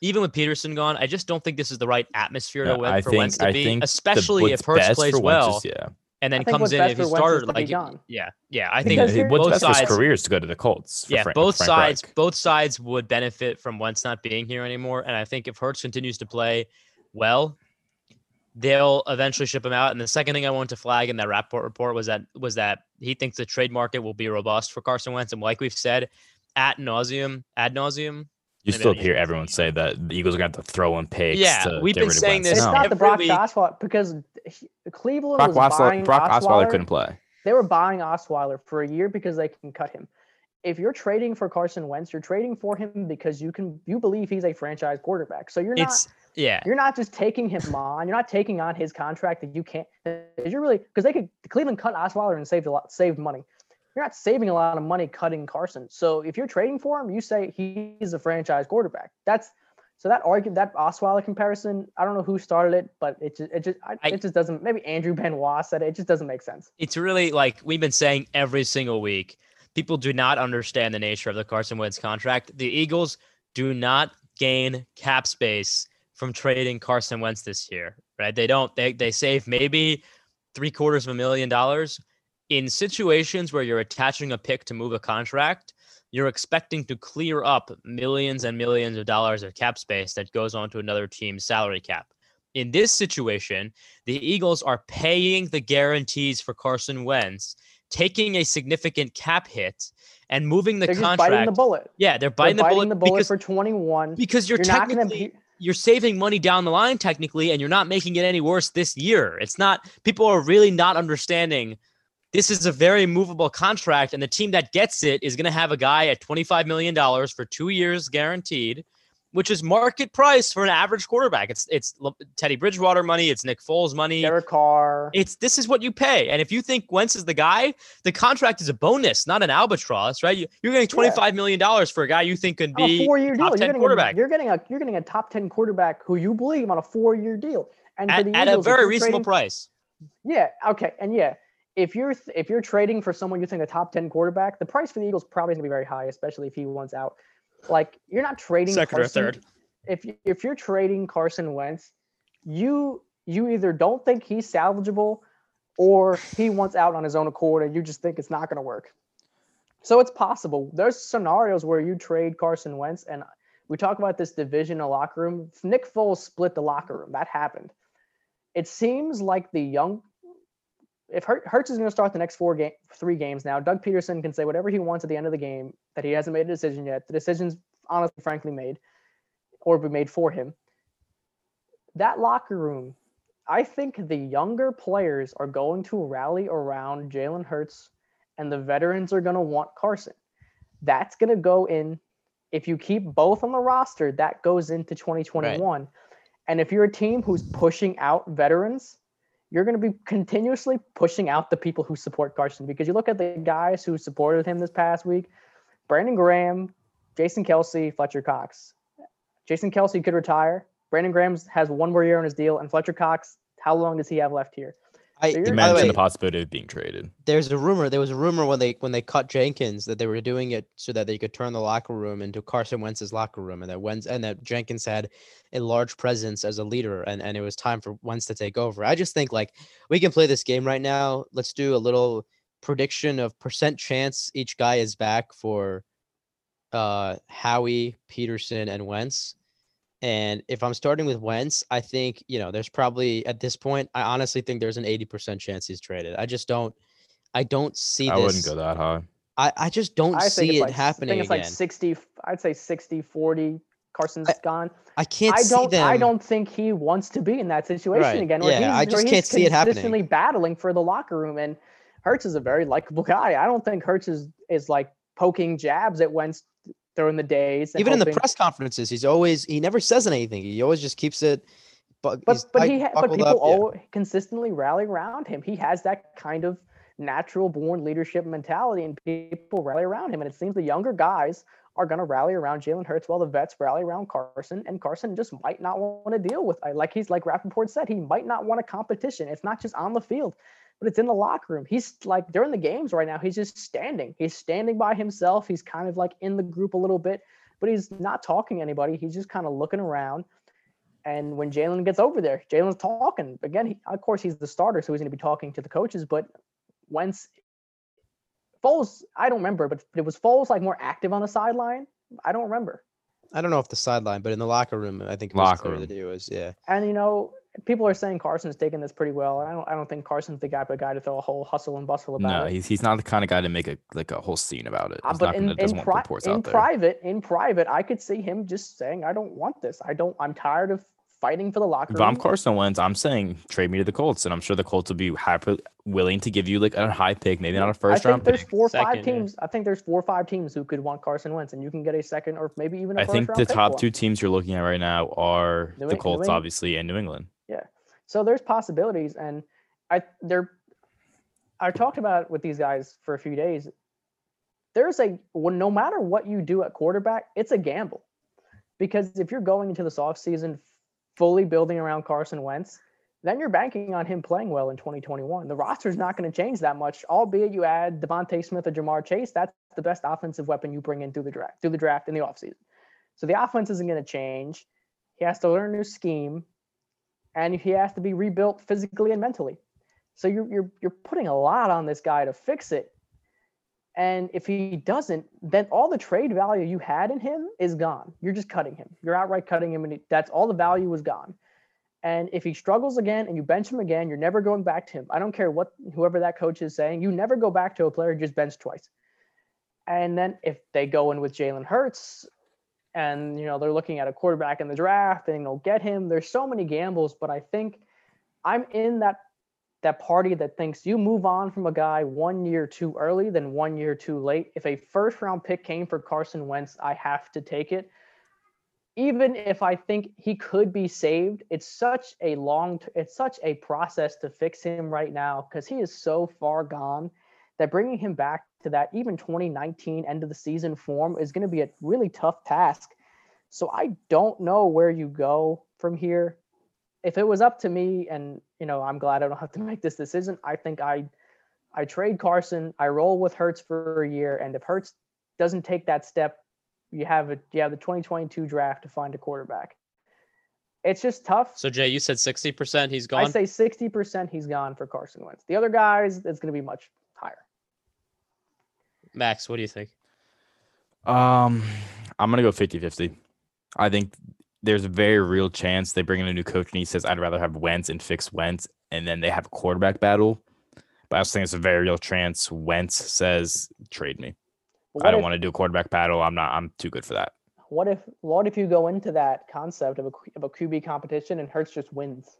even with Pederson gone, I just don't think this is the right atmosphere to No, win I for think Wentz to I be, especially if Hurts plays well is- yeah, and then comes in if he for Wentz is started like gone. yeah, yeah. I think you're- what's both best for his sides, career is to go to the Colts. for yeah, Frank- both Frank sides, Reich. both sides would benefit from Wentz not being here anymore. And I think if Hurts continues to play well, they'll eventually ship him out. And the second thing I wanted to flag in that Rapoport report was that was that he thinks the trade market will be robust for Carson Wentz. And like we've said, at nauseum, ad nauseum. You still hear everyone say that the Eagles are going to have to throw in picks. Yeah, to we've get been rid saying this It's No. not the every Brock. Osweiler because he- Cleveland Brock was Osweiler, buying Brock Osweiler Osweiler couldn't play. they were buying Osweiler for a year because they can cut him. If you're trading for Carson Wentz, you're trading for him because you can you believe he's a franchise quarterback. So you're not yeah, you're not just taking him on. You're not taking on his contract that you can't. that You're really because they could Cleveland cut Osweiler and saved a lot saved money. You're not saving a lot of money cutting Carson. So if you're trading for him, you say he's a franchise quarterback. That's so that argument that Osweiler comparison. I don't know who started it, but it just it just I, I- it just doesn't. Maybe Andrew Benoit said it. It just doesn't make sense. it's really like we've been saying every single week. People do not understand the nature of the Carson Wentz contract. The Eagles do not gain cap space from trading Carson Wentz this year, right? They don't. They they save maybe three quarters of a million dollars in situations where you're attaching a pick to move a contract. You're expecting to clear up millions and millions of dollars of cap space that goes onto another team's salary cap. In this situation, the Eagles are paying the guarantees for Carson Wentz, taking a significant cap hit, and moving the They're contract. biting the bullet. yeah, they're They're biting the bullet, the bullet because, for 21. because you're, You're technically to you're saving money down the line technically, and you're not making it any worse this year. It's not people are really not understanding. This is a very movable contract, and the team that gets it is going to have a guy at $25 million for two years guaranteed which is market price for an average quarterback. It's it's Teddy Bridgewater money. It's Nick Foles money. Derek Carr. It's this is what you pay. And if you think Wentz is the guy, the contract is a bonus, not an albatross, right? You, you're getting twenty five million dollars for a guy you think could be a four-year deal. top You're getting quarterback. A, you're getting a you're getting a top ten quarterback who you believe on a four-year deal, and at, at a Eagles, if very reasonable trading- price. Yeah. Okay. And yeah, if you're if you're trading for someone you think a top ten quarterback, the price for the Eagles probably is gonna be very high, especially if he wants out. Like you're not trading Second or Carson- third. If you- if you're trading Carson Wentz, you you either don't think he's salvageable, or he wants out on his own accord, and you just think it's not gonna work. So it's possible. There's scenarios where you trade Carson Wentz, and we talk about this division in the locker room. Nick Foles split the locker room. That happened. It seems like the young, if Hurts is going to start the next four game, three games now, Doug Pederson can say whatever he wants at the end of the game that he hasn't made a decision yet. The decision's honestly, frankly, made or be made for him. That locker room, I think the younger players are going to rally around Jalen Hurts, and the veterans are going to want Carson. That's going to go in. If you keep both on the roster, that goes into 2021. And if you're a team who's pushing out veterans, you're going to be continuously pushing out the people who support Carson because you look at the guys who supported him this past week Brandon Graham, Jason Kelce, Fletcher Cox. Jason Kelce could retire. Brandon Graham has one more year on his deal, and Fletcher Cox, how long does he have left here? I, So You you're- by the mentioned way, the possibility of being traded. there's a rumor. There was a rumor when they when they cut Jenkins that they were doing it so that they could turn the locker room into Carson Wentz's locker room, and that Wentz and that Jenkins had a large presence as a leader, and and it was time for Wentz to take over. I just think like we can play this game right now. Let's do a little prediction of percent chance each guy is back for uh Howie, Pederson, and Wentz. And if I'm starting with Wentz, I think, you know, there's probably at this point, I honestly think there's an 80% chance he's traded. I just don't I don't see I this. wouldn't go that high. I, I just don't I see it's it like, I think it's again. like 60, I'd say 60, 40. Carson's I- gone. I can't I see don't. them. I don't think he wants to be in that situation Right. again. Where Yeah, he's, I just where can't he's see it happening. consistently battling for the locker room, and Hurts is a very likable guy. I don't think Hurts is is like poking jabs at Wentz during the days. Even in the press conferences, he's always he never says anything. He always just keeps it. But but but he ha- but people up, yeah. all consistently rally around him. He has that kind of natural born leadership mentality, and people rally around him. And it seems the younger guys are going to rally around Jalen Hurts while the vets rally around Carson. And Carson just might not want to deal with. Like he's like Rapoport said, he might not want a competition. It's not just on the field, but it's in the locker room. He's like during the games right now. He's just standing. He's standing by himself. He's kind of like in the group a little bit, but he's not talking to anybody. He's just kind of looking around. And when Jalen gets over there, Jalen's talking again. He, of course, he's the starter, so he's going to be talking to the coaches. But Wentz, Foles, I don't remember, but it was Foles like more active on the sideline. I don't remember. I don't know if the sideline, but in the locker room, I think it was Locker clear room. that he was. Yeah, And you know, people are saying Carson's taking this pretty well. I don't. I don't think Carson's the guy, the guy to throw a whole hustle and bustle about No, it. he's he's not the kind of guy to make a like a whole scene about it. Uh, but not in, gonna doesn't in, want pri- reports in out there. private, in private, I could see him just saying, "I don't want this. I don't. I'm tired of fighting for the locker room. If I'm. Carson Wentz, I'm saying trade me to the Colts, and I'm sure the Colts will be happy, willing to give you like a high pick, maybe not a first think round there's pick. four or five Second, yeah. teams. I think there's four or five teams who could want Carson Wentz, and you can get a second or maybe even a I first think round the pick top two teams you're looking at right now are New the Eng- New Colts, obviously, and New England. So there's possibilities, and I they're I talked about it with these guys for a few days. There's a well, no matter what you do at quarterback, it's a gamble because if you're going into this offseason fully building around Carson Wentz, then you're banking on him playing well in 2021. The roster's not going to change that much, albeit you add DeVonta Smith or Ja'Marr Chase. That's the best offensive weapon you bring in through the draft, through the draft in the offseason. So the offense isn't going to change. He has to learn a new scheme and he has to be rebuilt physically and mentally. So you're you're you're putting a lot on this guy to fix it. And if he doesn't, then all the trade value you had in him is gone. You're just cutting him. You're outright cutting him, and that's all the value was gone. And if he struggles again and you bench him again, you're never going back to him. I don't care what whoever that coach is saying. You never go back to a player who just benched twice. And then if they go in with Jalen Hurts, and you know they're looking at a quarterback in the draft and they'll get him. There's so many gambles, but I think I'm in that that party that thinks you move on from a guy one year too early than one year too late. If a first round pick came for Carson Wentz, I have to take it. even if I think he could be saved, it's such a long, it's such a process to fix him right now because he is so far gone that bringing him back to that even 2019 end of the season form is going to be a really tough task. So I don't know where you go from here. If it was up to me, and you know, I'm glad I don't have to make this decision. I think I, I trade Carson. I roll with Hurts for a year, and if Hurts doesn't take that step, you have a you have the 2022 draft to find a quarterback. It's just tough. So Jay, you said 60% he's gone. I say 60% he's gone for Carson Wentz. The other guys, it's going to be much. Max, what do you think? Um, I'm gonna go 50-50. I think there's a very real chance they bring in a new coach and he says I'd rather have Wentz and fix Wentz, and then they have a quarterback battle. But I also think it's a very real chance Wentz says trade me. But I don't if, want to do a quarterback battle. I'm not. I'm too good for that. what if what if you go into that concept of a Q- of a QB competition and Hurts just wins?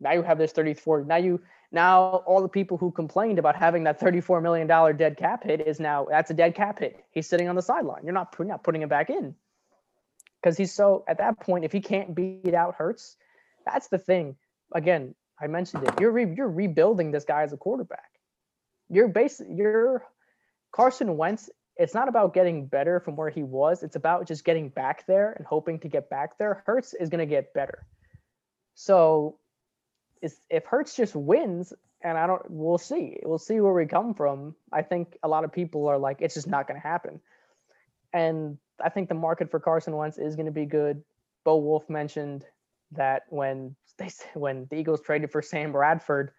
Now you have this 34. Now you now all the people who complained about having that 34 million dollar dead cap hit is now that's a dead cap hit. He's sitting on the sideline. You're not you're not putting him back in because he's so at that point if he can't beat out Hurts, that's the thing. Again, I mentioned it. You're re, you're rebuilding this guy as a quarterback. You're basically you're Carson Wentz. It's not about getting better from where he was. It's about just getting back there and hoping to get back there. Hurts is going to get better. So, is if Hurts just wins, and I don't, we'll see. We'll see where we come from. I think a lot of people are like, it's just not going to happen. And I think the market for Carson Wentz is going to be good. Bo Wulf mentioned that when they when the Eagles traded for Sam Bradford,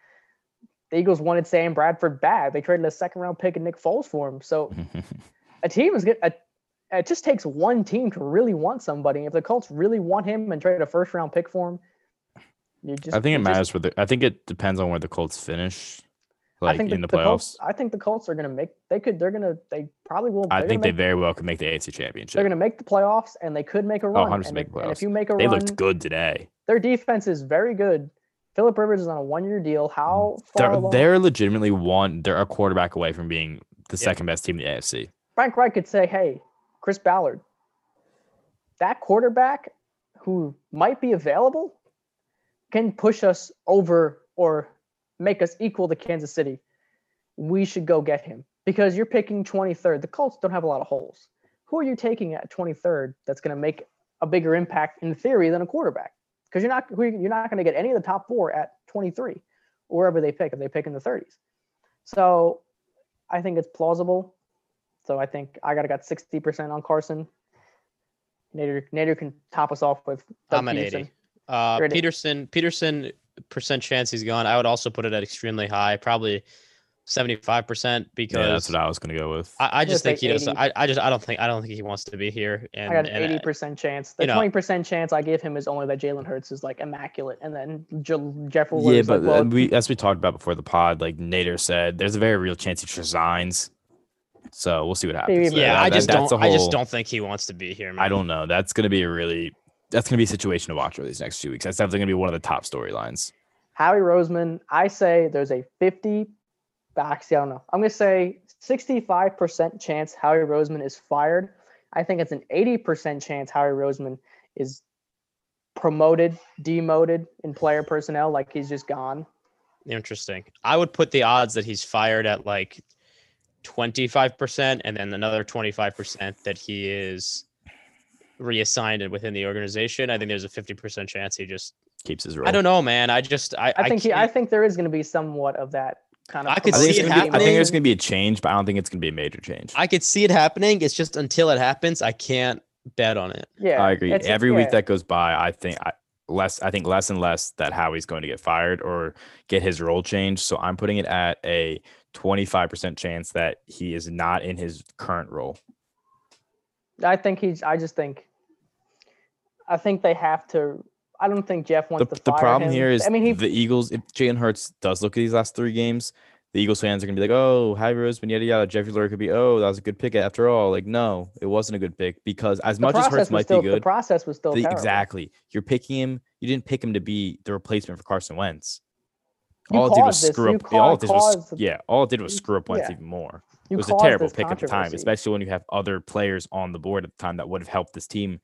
the Eagles wanted Sam Bradford bad. They traded a second round pick and Nick Foles for him. So a team is good. A, it just takes one team to really want somebody. If the Colts really want him and trade a first round pick for him, you just I think it just- matters where the. I think it depends on where the Colts finish, I like think in the, the playoffs. Colts, I think the Colts are going to make. They could. They're going to. They probably will. I think they make, very well could make the AFC Championship. They're going to make the playoffs, and they could make a oh, run. 100% and, make if, and if you make a They run, looked good today. their defense is very good. Philip Rivers is on a one-year deal. How mm. far They're along? they're legitimately one. They're a quarterback away from being the Yeah. second best team in the AFC. Frank Reich could say, "Hey, Chris Ballard, that quarterback who might be available can push us over or make us equal to Kansas City. We should go get him because you're picking 23rd. The Colts don't have a lot of holes. Who are you taking at 23rd that's going to make a bigger impact in theory than a quarterback? Because you're not you're not going to get any of the top four at 23 wherever they pick if they pick in the 30s. So I think it's plausible. So I think I got got 60% on Carson. Nader, Nader can top us off with Doug I'm at 80. Pederson. Uh, You're at eight. Pederson, Pederson percent chance he's gone. I would also put it at extremely high, probably 75% because Yeah, that's what I was gonna go with. I, I just think he does. 80. I, I just I don't think I don't think he wants to be here. And, I got an uh, 80% chance. The you know- 20% chance I give him is only that Jalen Hurts is like immaculate. And then Je- Jeff yeah, but like, well, uh, we as we talked about before the pod, like Nader said, there's a very real chance he resigns. So we'll see what happens. Maybe- there. yeah, That- I that- just that's don't. I just don't think he wants to be here. Man. I don't know. That's gonna be a really. That's gonna be a situation to watch over these next two weeks. That's definitely gonna be one of the top storylines. Howie Roseman, I say there's a 50, actually, I don't know. I'm going to say 65% chance Howie Roseman is fired. I think it's an 80% chance Howie Roseman is promoted, demoted in player personnel, like he's just gone. Interesting. I would put the odds that he's fired at like 25% and then another 25% that he is reassigned within the organization. I think there's a 50% chance he just Keeps his role. I don't know, man. I just I I think he, I think there is going to be somewhat of that kind of. I could see it gonna I think happening. there's gonna be a change, but I don't think it's gonna be a major change. I could see it happening. It's just until it happens, I can't bet on it. Yeah, I agree. Every yeah. week that goes by, I think I, less. I think less and less that Howie's going to get fired or get his role changed. So I'm putting it at a 25% chance that he is not in his current role. I think he's. I just think. I think they have to. I don't think Jeff The, wants to the problem him. here is I mean, he. the Eagles. If Jalen Hurts does look at these last three games, the Eagles fans are gonna be like, "Oh, Howie Roseman, yada yada." Jeffrey Lurie could be, "Oh, that was a good pick after all." Like, no, it wasn't a good pick because as much as Hurts might still, be good, The process was still the- exactly, you're picking him. You didn't pick him to be the replacement for Carson Wentz. You all it did was this. screw You up. all it did was yeah. All it did was screw up Wentz yeah. even more. You it was a terrible pick at the time, especially when you have other players on the board at the time that would have helped this team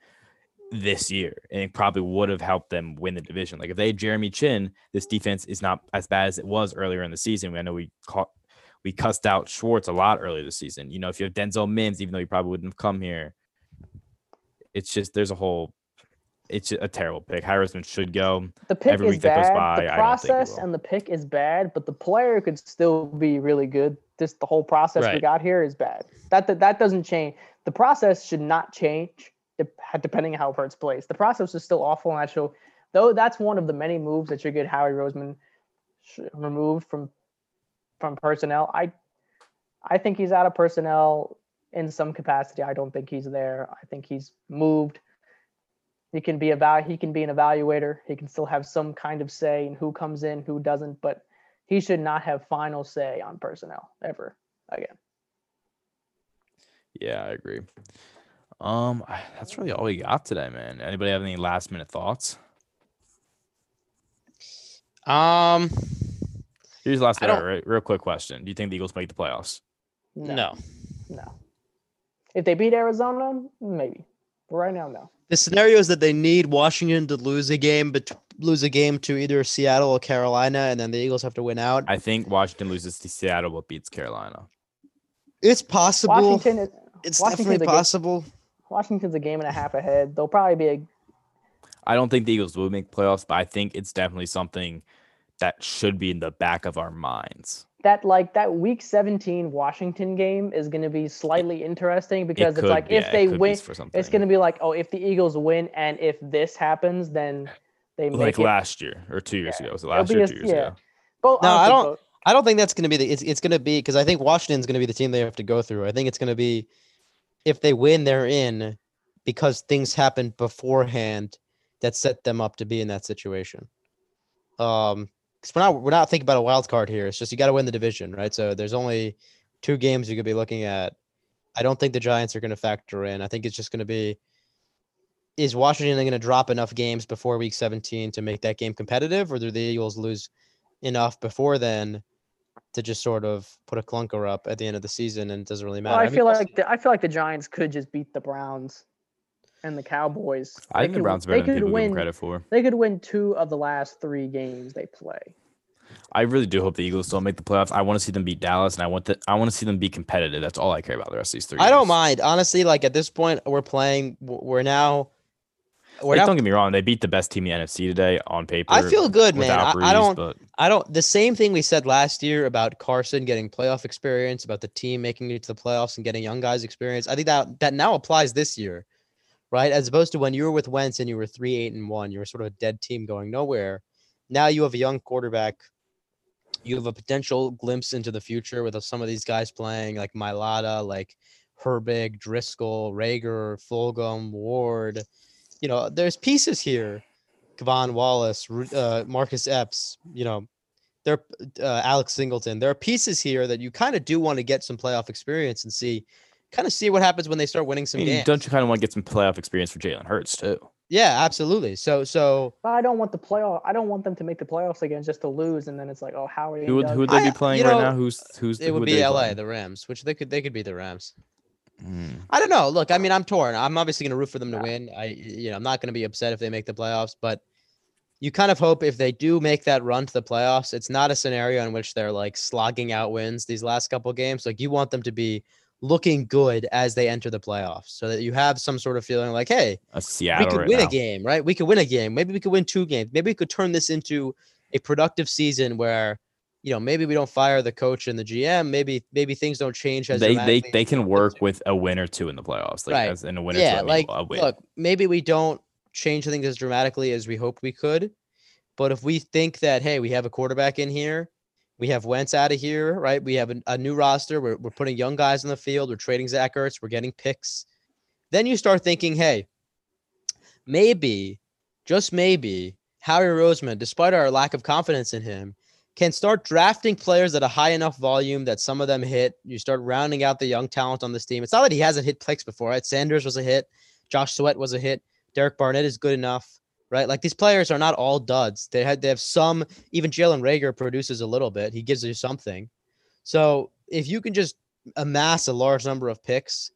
this year, and it probably would have helped them win the division. Like if they had Jeremy Chinn, this defense is not as bad as it was earlier in the season. I know we caught we cussed out Schwartz a lot earlier this season. You know, if you have Denzel Mims, even though he probably wouldn't have come here, it's just there's a whole. It's a terrible pick. Harrison should go. The pick Every is week that goes bad. by, the don't think he process and the pick is bad, but the player could still be really good. Just the whole process we got here is bad. That, that that doesn't change. The process should not change dep- depending on how Hurts plays. The process is still awful, and show though that's one of the many moves that should get Howie Roseman removed from from personnel. I I think he's out of personnel in some capacity. I don't think he's there. I think he's moved. He can be a about he can be an evaluator. He can still have some kind of say in who comes in, who doesn't, but he should not have final say on personnel ever again. Yeah, I agree. Um, that's really all we got today, man. Anybody have any last minute thoughts? Um, Here's the last I minute, right? real quick question: Do you think the Eagles make the playoffs? No. No. If they beat Arizona, maybe. But right now, no. the scenario is that they need Washington to lose a game, but lose a game to either Seattle or Carolina, and then the Eagles have to win out. I think Washington loses to Seattle, but beats Carolina. It's possible. Washington is it's Washington's definitely a good- possible. Washington's a game and a half ahead. They'll probably be a I don't think the Eagles will make playoffs, but I think it's definitely something that should be in the back of our minds. that like that week 17 Washington game is going to be slightly interesting because it's could- like yeah, if it they could win for something. it's going to be like oh if the Eagles win and if this happens then they make like it. last year or two years Yeah, ago. Was it it'll last year? a- two years yeah. ago? Both- No, I honestly, don't- both. I don't think that's going to be the. It's, it's going to be because I think Washington's going to be the team they have to go through. I think it's going to be if they win, they're in because things happened beforehand that set them up to be in that situation. Um, because we're not we're not thinking about a wild card here. It's just you got to win the division, right? So there's only two games you could be looking at. I don't think the Giants are going to factor in. I think it's just going to be is Washington going to drop enough games before week 17 to make that game competitive, or do the Eagles lose enough before then to just sort of put a clunker up at the end of the season and it doesn't really matter? Well, I, mean, feel we'll like the, I feel like the Giants could just beat the Browns and the Cowboys. I They think the could- Browns are they better than could people give win, them credit for. They could win two of the last three games they play. I really do hope the Eagles don't make the playoffs. I want to see them beat Dallas, and I want the, I want to see them be competitive. That's all I care about the rest of these three. I don't mind honestly. Like at this point, we're playing. We're now. We're Like, now. don't get me wrong; they beat the best team in the NFC today on paper. I feel good, man. I, I don't. But I don't. The same thing we said last year about Carson getting playoff experience, about the team making it to the playoffs and getting young guys experience. I think that that now applies this year, right? As opposed to when you were with Wentz and you were three, eight, and one, you were sort of a dead team going nowhere. Now you have a young quarterback. You have a potential glimpse into the future with some of these guys playing, like Mailata, like Herbig, Driscoll, Reagor, Fulgham, Ward. You know, there's pieces here. K'Von Wallace, uh, Marcus Epps, you know, there uh, Alex Singleton. There are pieces here that you kind of do want to get some playoff experience and see, kind of see what happens when they start winning I some mean, games. don't you kind of want to get some playoff experience for Jalen Hurts too? Yeah, absolutely. So, so But I don't want the playoff. I don't want them to make the playoffs again just to lose, and then it's like, oh, Howie. Who would who would they be playing you right know, now? Who's who's it who would they be LA, playing? the Rams, which they could they could be the Rams. Hmm. I don't know. Look, I mean, I'm torn. I'm obviously going to root for them to win. I, you know, I'm not going to be upset if they make the playoffs, but you kind of hope if they do make that run to the playoffs, it's not a scenario in which they're like slogging out wins these last couple games. Like you want them to be looking good as they enter the playoffs, so that you have some sort of feeling like, hey, A Seattle we could right win now. a game, right? We could win a game. Maybe we could win two games. Maybe we could turn this into a productive season where, you know, maybe we don't fire the coach and the GM. Maybe maybe things don't change as They they they can work with a win or two in the playoffs, like Right. as in a win or yeah, two. I mean, like look, maybe we don't change things as dramatically as we hoped we could, but if we think that hey, we have a quarterback in here, we have Wentz out of here, right? We have a, a new roster. We're we're putting young guys in the field. We're trading Zach Ertz. We're getting picks. Then you start thinking, hey, maybe, just maybe, Howie Roseman, despite our lack of confidence in him, can start drafting players at a high enough volume that some of them hit. You start rounding out the young talent on this team. It's not that he hasn't hit picks before, right? Sanders was a hit. Josh Sweat was a hit. Derek Barnett is good enough, right? Like these players are not all duds. They had they have some. Even Jalen Reagor produces a little bit. He gives you something. So if you can just amass a large number of picks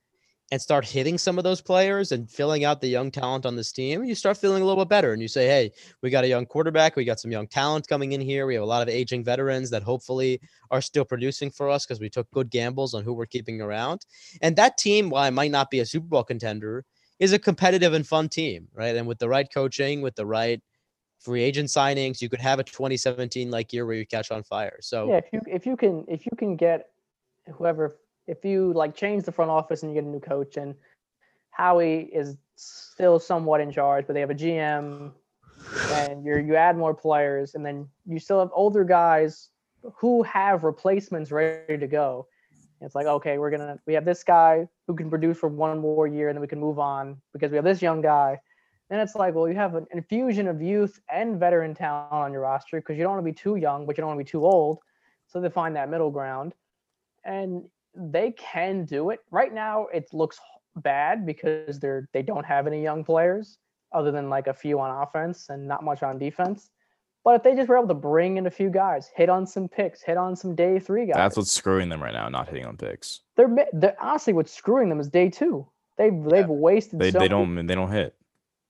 and start hitting some of those players and filling out the young talent on this team, you start feeling a little bit better. And you say, hey, we got a young quarterback, we got some young talent coming in here. We have a lot of aging veterans that hopefully are still producing for us because we took good gambles on who we're keeping around. And that team, while it might not be a Super Bowl contender, is a competitive and fun team, right? And with the right coaching, with the right free agent signings, you could have a 2017 like year where you catch on fire. So Yeah, if you if you can if you can get whoever if you like change the front office and you get a new coach and Howie is still somewhat in charge, but they have a GM and you're you add more players and then you still have older guys who have replacements ready to go. It's like, okay, we're gonna we have this guy who can produce for one more year and then we can move on because we have this young guy. Then it's like, well, you have an infusion of youth and veteran talent on your roster because you don't want to be too young, but you don't want to be too old. So they find that middle ground. And they can do it. Right now, it looks bad because they're they don't have any young players other than like a few on offense and not much on defense. But if they just were able to bring in a few guys, hit on some picks, hit on some day three guys, That's what's screwing them right now, not hitting on picks. they're, they're honestly what's screwing them is day two. They've they've wasted They so they don't they don't hit.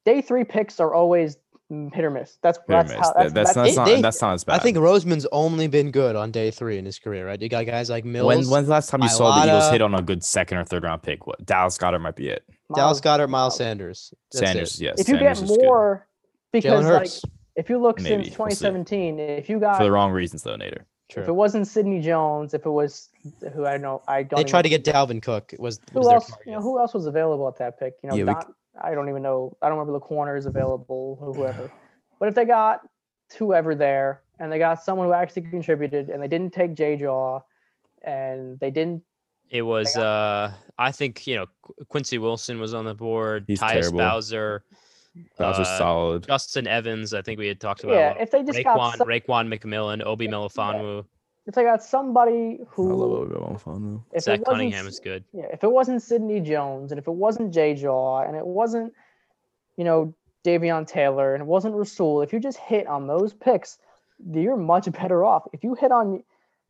day three picks are always Mm, hit or miss. That's Hit or that's miss. how That- that's, that's, that's, not, They- that's not as bad. I think Roseman's only been good on day three in his career, right? You got guys like Mills, when when's the last time you saw the Eagles hit on a good second or third round pick? What Dallas Goedert might be it. Dallas Miles- Goedert, Miles Sanders. That's it. Sanders, yes. If you Sanders get is good. more, Jalen because like if you look Maybe, since we'll 2017, if you got for the wrong reasons though, Nader. True. if it wasn't Sidney Jones, if it was who I don't know, I don't. They tried to get Dalvin Cook. Was, was who their else? You know, who else was available at that pick? You know, Yeah, we Don, I don't even know. I don't remember the corners available or whoever. But if they got whoever there and they got someone who actually contributed and they didn't take J Jaw and they didn't It was, uh, I think, you know, Quincy Wilson was on the board. He's Tyus terrible. Bowser, That was uh, solid. Justin Evans. I think we had talked about. yeah, if they just got some, Raekwon McMillan, Obi Melifonwu, if they got somebody who I love Obi-Wan Fanu. if Zach it wasn't Cunningham is good. yeah, if it wasn't Sidney Jones and if it wasn't J Jaw and it wasn't, you know, Davion Taylor and it wasn't Rasul, if you just hit on those picks, you're much better off. If you hit on,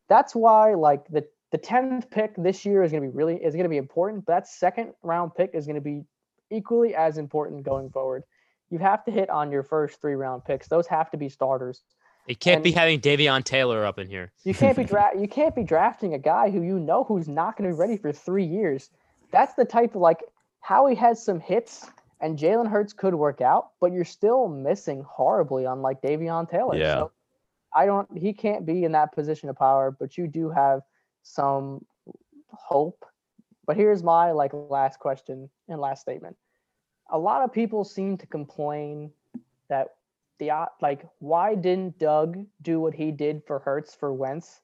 that's why like the the tenth pick this year is going to be really is going to be important. But that second round pick is going to be equally as important going forward. You have to hit on your first three round picks. Those have to be starters. It can't be having Davion Taylor up in here. You can't be dra- you can't be drafting a guy who you know who's not going to be ready for three years. That's the type of like Howie has some hits and Jalen Hurts could work out, but you're still missing horribly on like Davion Taylor. Yeah. So I don't he can't be in that position of power, but you do have some hope. But here's my like last question and last statement. A lot of people seem to complain that the like why didn't Doug do what he did for Hurts for Wentz?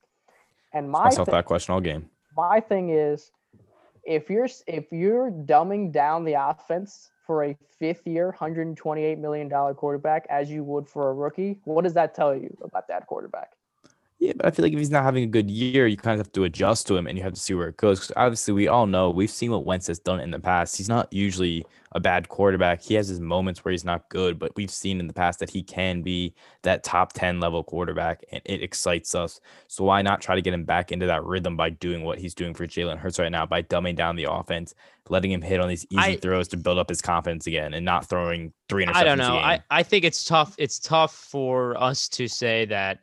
And my Myself thi- that question all game. my thing is if you're if you're dumbing down the offense for a fifth year 128 million dollar quarterback as you would for a rookie what does that tell you about that quarterback Yeah, but I feel like if he's not having a good year, you kind of have to adjust to him and you have to see where it goes. 'Cause obviously, we all know we've seen what Wentz has done in the past. He's not usually a bad quarterback. He has his moments where he's not good, but we've seen in the past that he can be that top 10 level quarterback and it excites us. So why not try to get him back into that rhythm by doing what he's doing for Jalen Hurts right now by dumbing down the offense, letting him hit on these easy I- throws to build up his confidence again and not throwing three interceptions I don't know. I, I think it's tough. It's tough for us to say that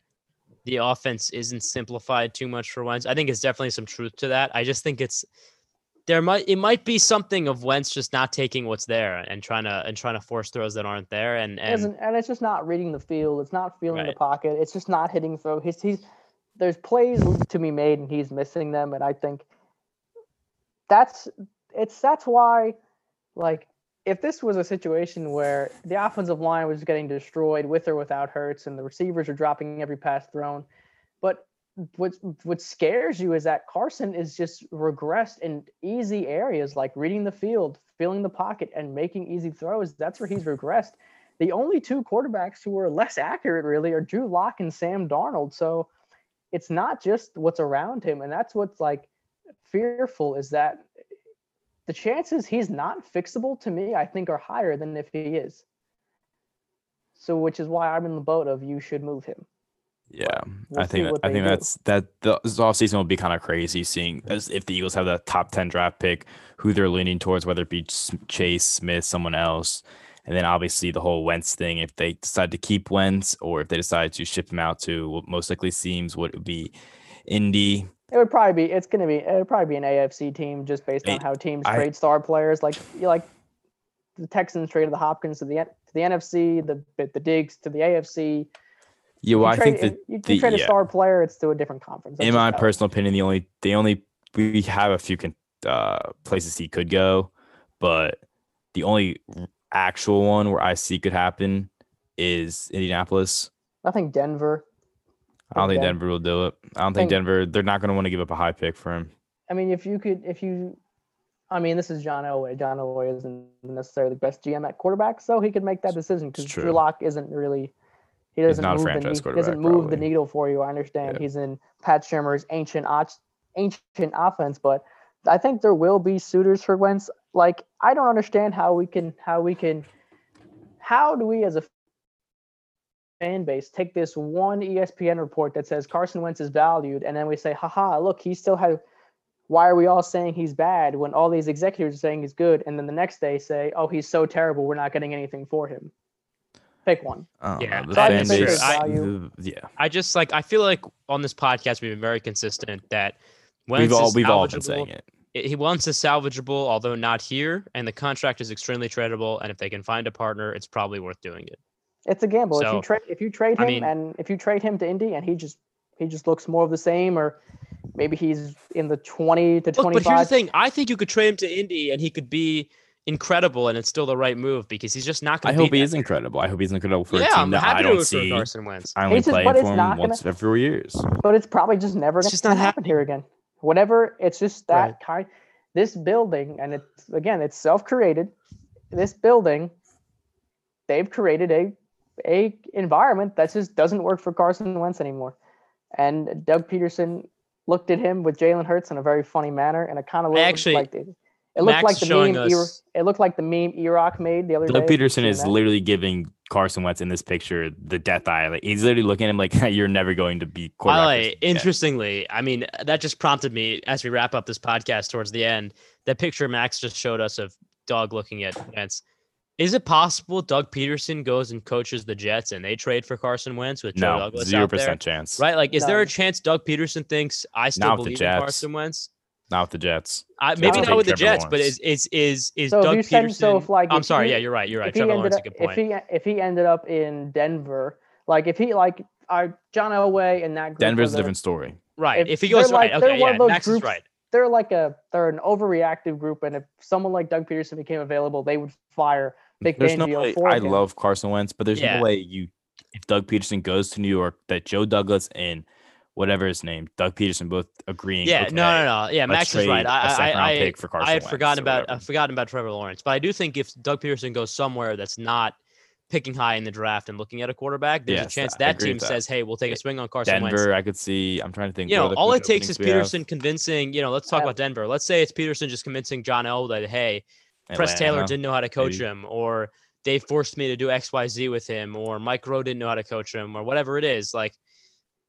the offense isn't simplified too much for Wentz. I think it's definitely some truth to that. I just think it's there might it might be something of Wentz just not taking what's there and trying to and trying to force throws that aren't there. And and isn't- and it's just not reading the field it's not feeling the pocket it's just not hitting throw he's, he's there's plays to be made and he's missing them and i think that's it's that's why like if this was a situation where the offensive line was getting destroyed with or without Hurts and the receivers are dropping every pass thrown, but what what scares you is that Carson is just regressed in easy areas like reading the field, feeling the pocket, and making easy throws. That's where he's regressed. The only two quarterbacks who are less accurate really are Drew Lock and Sam Darnold. So it's not just what's around him, and that's what's like fearful is that the chances he's not fixable to me, I think, are higher than if he is. So, which is why I'm in the boat of you should move him. Yeah, we'll I think that, I think do. that's that the this offseason will be kind of crazy seeing as if the Eagles have the top 10 draft pick, who they're leaning towards, whether it be Chase, Smith, someone else. And then obviously the whole Wentz thing, if they decide to keep Wentz or if they decide to ship him out to what most likely seems would be Indy. It would probably be. It's gonna be. It would probably be an AFC team just based on how teams I- trade star players. Like you like the Texans traded the Hopkins to the to the NFC, the the Diggs to the AFC. Yeah, well, you I think if you, you the- trade a yeah. star player, it's to a different conference. That's in my personal opinion, the only the only we have a few con- uh, places he could go, but the only actual one where I see could happen is Indianapolis. I think Denver. I don't think Denver will do it. I don't think think- Denver. They're not going to want to give up a high pick for him. I mean, if you could, if you, I mean, this is John Elway. John Elway isn't necessarily the best GM at quarterback, so he could make that decision because. Drew Lock isn't really. He doesn't move the franchise ne- he doesn't move the needle for you. I understand Yeah. he's in Pat Shurmur's ancient ancient offense, but I think there will be suitors for Wentz. Like I don't understand how we can how we can how do we as a fan base take this one ESPN report that says Carson Wentz is valued, and then we say, haha, look, he still has. Why are we all saying he's bad when all these executives are saying he's good, and then the next day say, oh, he's so terrible, we're not getting anything for him? Pick one. I Yeah, know, the fan just base. there's value. the- yeah, I just like I feel like on this podcast we've been very consistent that Wentz we've all is we've all been saying it. He wants is salvageable, although not here, and the contract is extremely tradable. And if they can find a partner, it's probably worth doing it. It's a gamble. if you trade if you trade I him mean- and if you trade him to Indy and he just he just looks more of the same, or maybe he's in the twenty to Look, twenty but here's the thing: I think you could trade him to Indy, and he could be incredible, and it's still the right move because he's just not going to. I hope he is incredible. I hope he's incredible for Yeah, a team I'm that happy I to don't root for see. Carson Wentz. I only It's just- play for it's him not once every four years. but it's probably just never It's going just to not happen here again. Whatever, it's just that Right. kind. This building, and it's again, it's self-created. This building, they've created a a environment that just doesn't work for Carson Wentz anymore. And Doug Pederson looked at him with Jalen Hurts in a very funny manner, and it kind of looked actually- like it, it looked Max like the showing meme. E- it looked like the meme Erock made the other day. Doug Pederson is that? literally giving Carson Wentz in this picture the death eye. Like he's literally looking at him like you're never going to be By quarterback. way, this- interestingly, I mean that just prompted me as we wrap up this podcast towards the end. That picture Max just showed us of Doug looking at Wentz. Is it possible Doug Pederson goes and coaches the Jets and they trade for Carson Wentz with Joe No, Douglas zero out there? percent chance. Right? Like, is there a chance Doug Pederson thinks I still Not the believe in Jets. Carson Wentz? Not with the Jets. I, maybe will not with the Trevor Jets, but is is is is So Doug Pederson? so if, like, I'm if sorry. he- yeah, you're right. You're right. if he Trevor ended Lawrence, up, a good point. If he if he ended up in Denver, like if he like uh, John Elway and that group, Denver's a different story. right. if If he goes like- right, they're okay, one yeah, of those is groups- right. They're like a they're an overreactive group, and if someone like Doug Pederson became available, they would fire Vic There's no way. for I him. love Carson Wentz, but there's Yeah. no way you, if Doug Pederson goes to New York, that Joe Douglas and whatever his name, Doug Pederson, both agreeing. Yeah, okay, no, no, no. Yeah, Max is right. trade a I, I, second round I, pick for Carson I had Wentz forgotten about. I've forgotten about Trevor Lawrence, but I do think if Doug Pederson goes somewhere that's not picking high in the draft and looking at a quarterback, there's Yes, a chance that team that. says, "Hey, we'll take a swing on Carson Denver, Wentz." I could see. I'm trying to think. You know, all it takes is we have. Pederson convincing. You know, let's talk Yeah. about Denver. Let's say it's Pederson just convincing John L that, "Hey, Press Taylor didn't know how to coach maybe. him, or they forced me to do X, Y, Z with him, or Mike Groh didn't know how to coach him, or whatever it is." Like,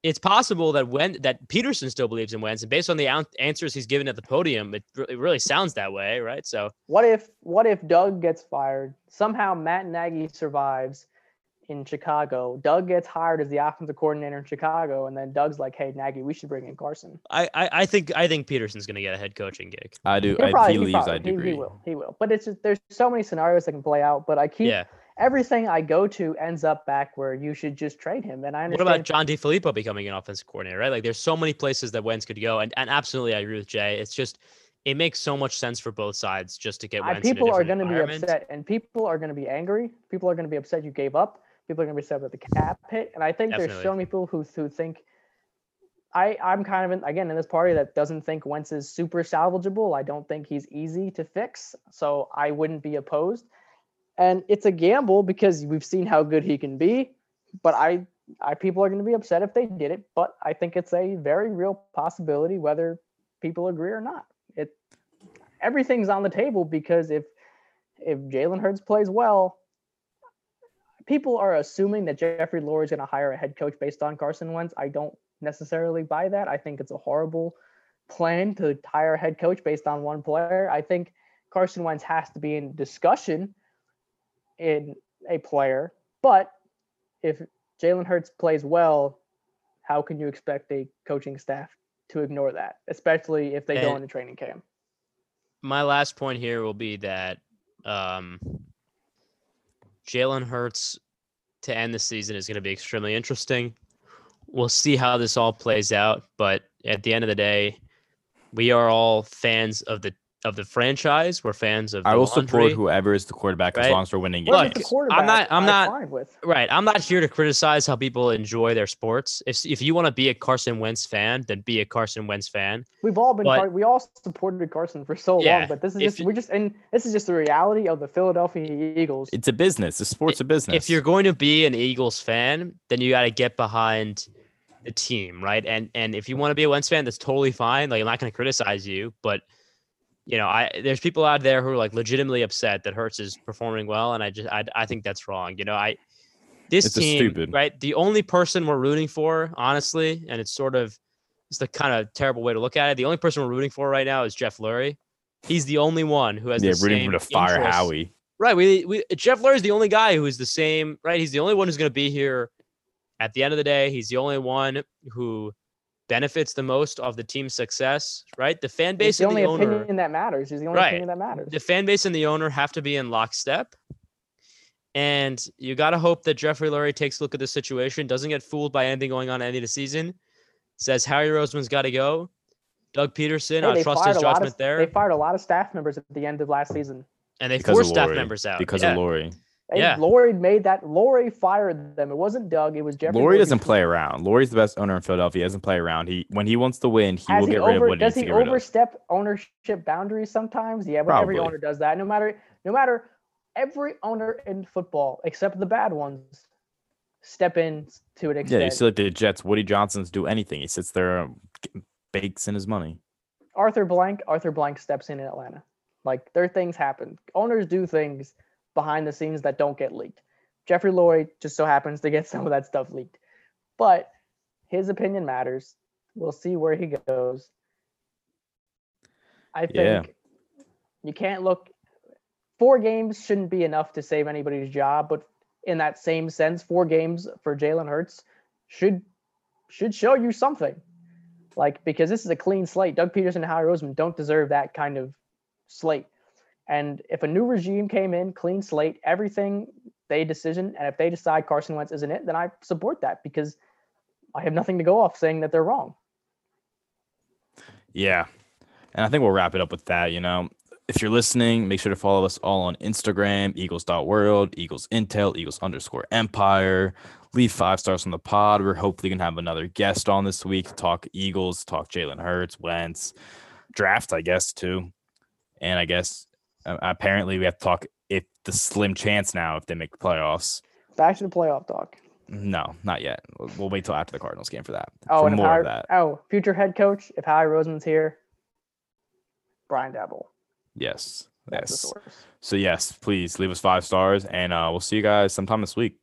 it's possible that when that Pederson still believes in Wentz, and based on the an- answers he's given at the podium, it, re- it really sounds that way, right? So. What if what if Doug gets fired? Somehow Matt Nagy survives in Chicago. Doug gets hired as the offensive coordinator in Chicago, and then Doug's like, "Hey Nagy, we should bring in Carson." I, I, I think I think Pederson's going to get a head coaching gig. I do. He'll I, probably- he he leaves. probably- I do he- agree. He will. He will. But it's just there's so many scenarios that can play out. But I keep Yeah. Everything I go to ends up back where you should just trade him. And I understand. What about John DeFilippo becoming an offensive coordinator? Right, like there's so many places that Wentz could go, and and absolutely I agree with Jay. It's just it makes so much sense for both sides just to get Wentz. people are going to be upset, and people are going to be angry. People are going to be upset you gave up. People are going to be upset with the cap hit, and I think there's so many people who who think. I I'm kind of in, again in this party that doesn't think Wentz is super salvageable. I don't think he's easy to fix, so I wouldn't be opposed. And it's a gamble because we've seen how good he can be, but I I people are going to be upset if they did it. But I think it's a very real possibility, whether people agree or not. It everything's on the table because if if Jalen Hurts plays well, people are assuming that Jeffrey Lurie is going to hire a head coach based on Carson Wentz. I don't necessarily buy that. I think it's a horrible plan to hire a head coach based on one player. I think Carson Wentz has to be in discussion in a player, but if Jalen Hurts plays well, how can you expect a coaching staff to ignore that, especially if they go into training camp? my last point here will be that um, Jalen Hurts to end the season is going to be extremely interesting. We'll see how this all plays out, but at the end of the day, we are all fans of the of the franchise. We're fans of. The I will support whoever is the quarterback as long as we're winning Whoever's games. the Look, quarterback, I'm not- I'm not- with. Right. I'm not here to criticize how people enjoy their sports. If if you want to be a Carson Wentz fan, then be a Carson Wentz fan. We've all been But- we all supported Carson for so Yeah, long, but this is just you- we're just and this is just the reality of the Philadelphia Eagles. It's a business. The sport's a business. If you're going to be an Eagles fan, then you got to get behind the team, right? And and if you want to be a Wentz fan, that's totally fine. Like I'm not going to criticize you, but you know, I there's people out there who are like legitimately upset that Hurts is performing well, and I just I, I think that's wrong. You know, I this It's team, stupid. right? The only person we're rooting for, honestly, and it's sort of it's the kind of terrible way to look at it. The only person we're rooting for right now is Jeff Lurie. He's the only one who has yeah, the rooting same for to fire interest- Howie. Right. We, we Jeff Lurie is the only guy who is the same. Right. He's the only one who's going to be here at the end of the day. He's the only one who benefits the most of the team's success. Right. The fan It's base the and only the owner. opinion that matters. Is the only Right. opinion that matters. The fan base and the owner have to be in lockstep. And you got to hope that Jeffrey Lurie takes a look at the situation, doesn't get fooled by anything going on at the end of the season, says Harry Roseman's got to go. Doug Pederson, Hey, I trust his judgment of, there. They fired a lot of staff members at the end of last season. and they Because forced staff members out. Because yeah. of Lurie. Hey, Yeah. Lurie made that. Lurie fired them. It wasn't Doug. It was Jeffrey. Lurie doesn't play around. Lurie's the best owner in Philadelphia. He doesn't play around. He when he wants to win, he Has will he get rid over, of what he does he rid overstep ownership boundaries sometimes? Yeah, but every owner does that. No matter no matter every owner in football, except the bad ones, step in to an Yeah, you see like the Jets. Woody Johnson's do anything. He sits there, um, bakes in his money. Arthur Blank, Arthur Blank steps in in Atlanta. Like their things happen. Owners do things behind the scenes that don't get leaked. Jeffrey Lloyd just so happens to get some of that stuff leaked. But his opinion matters. We'll see where he goes. I think Yeah. you can't look four games shouldn't be enough to save anybody's job, but in that same sense, four games for Jalen Hurts should should show you something. Like because this is a clean slate. Doug Pederson and Howie Roseman don't deserve that kind of slate. And if a new regime came in, clean slate, everything they decision, and if they decide Carson Wentz isn't it, then I support that because I have nothing to go off saying that they're wrong. Yeah. And I think we'll wrap it up with that. You know, if you're listening, make sure to follow us all on Instagram, eagles.world, Eagles Intel, Eagles underscore Empire. Leave five stars on the pod. We're hopefully going to have another guest on this week talk Eagles, talk Jalen Hurts, Wentz, draft, I guess, too. And I guess uh, apparently we have to talk if the slim chance now if they make the playoffs. Back to the playoff talk. No, not yet. We'll, we'll wait till after the Cardinals game for that. Oh, for and more Howie, of that. oh, future head coach, if Howie Roseman's here, Brian Daboll. Yes. That's Yes. So yes, please leave us five stars, and uh, we'll see you guys sometime this week.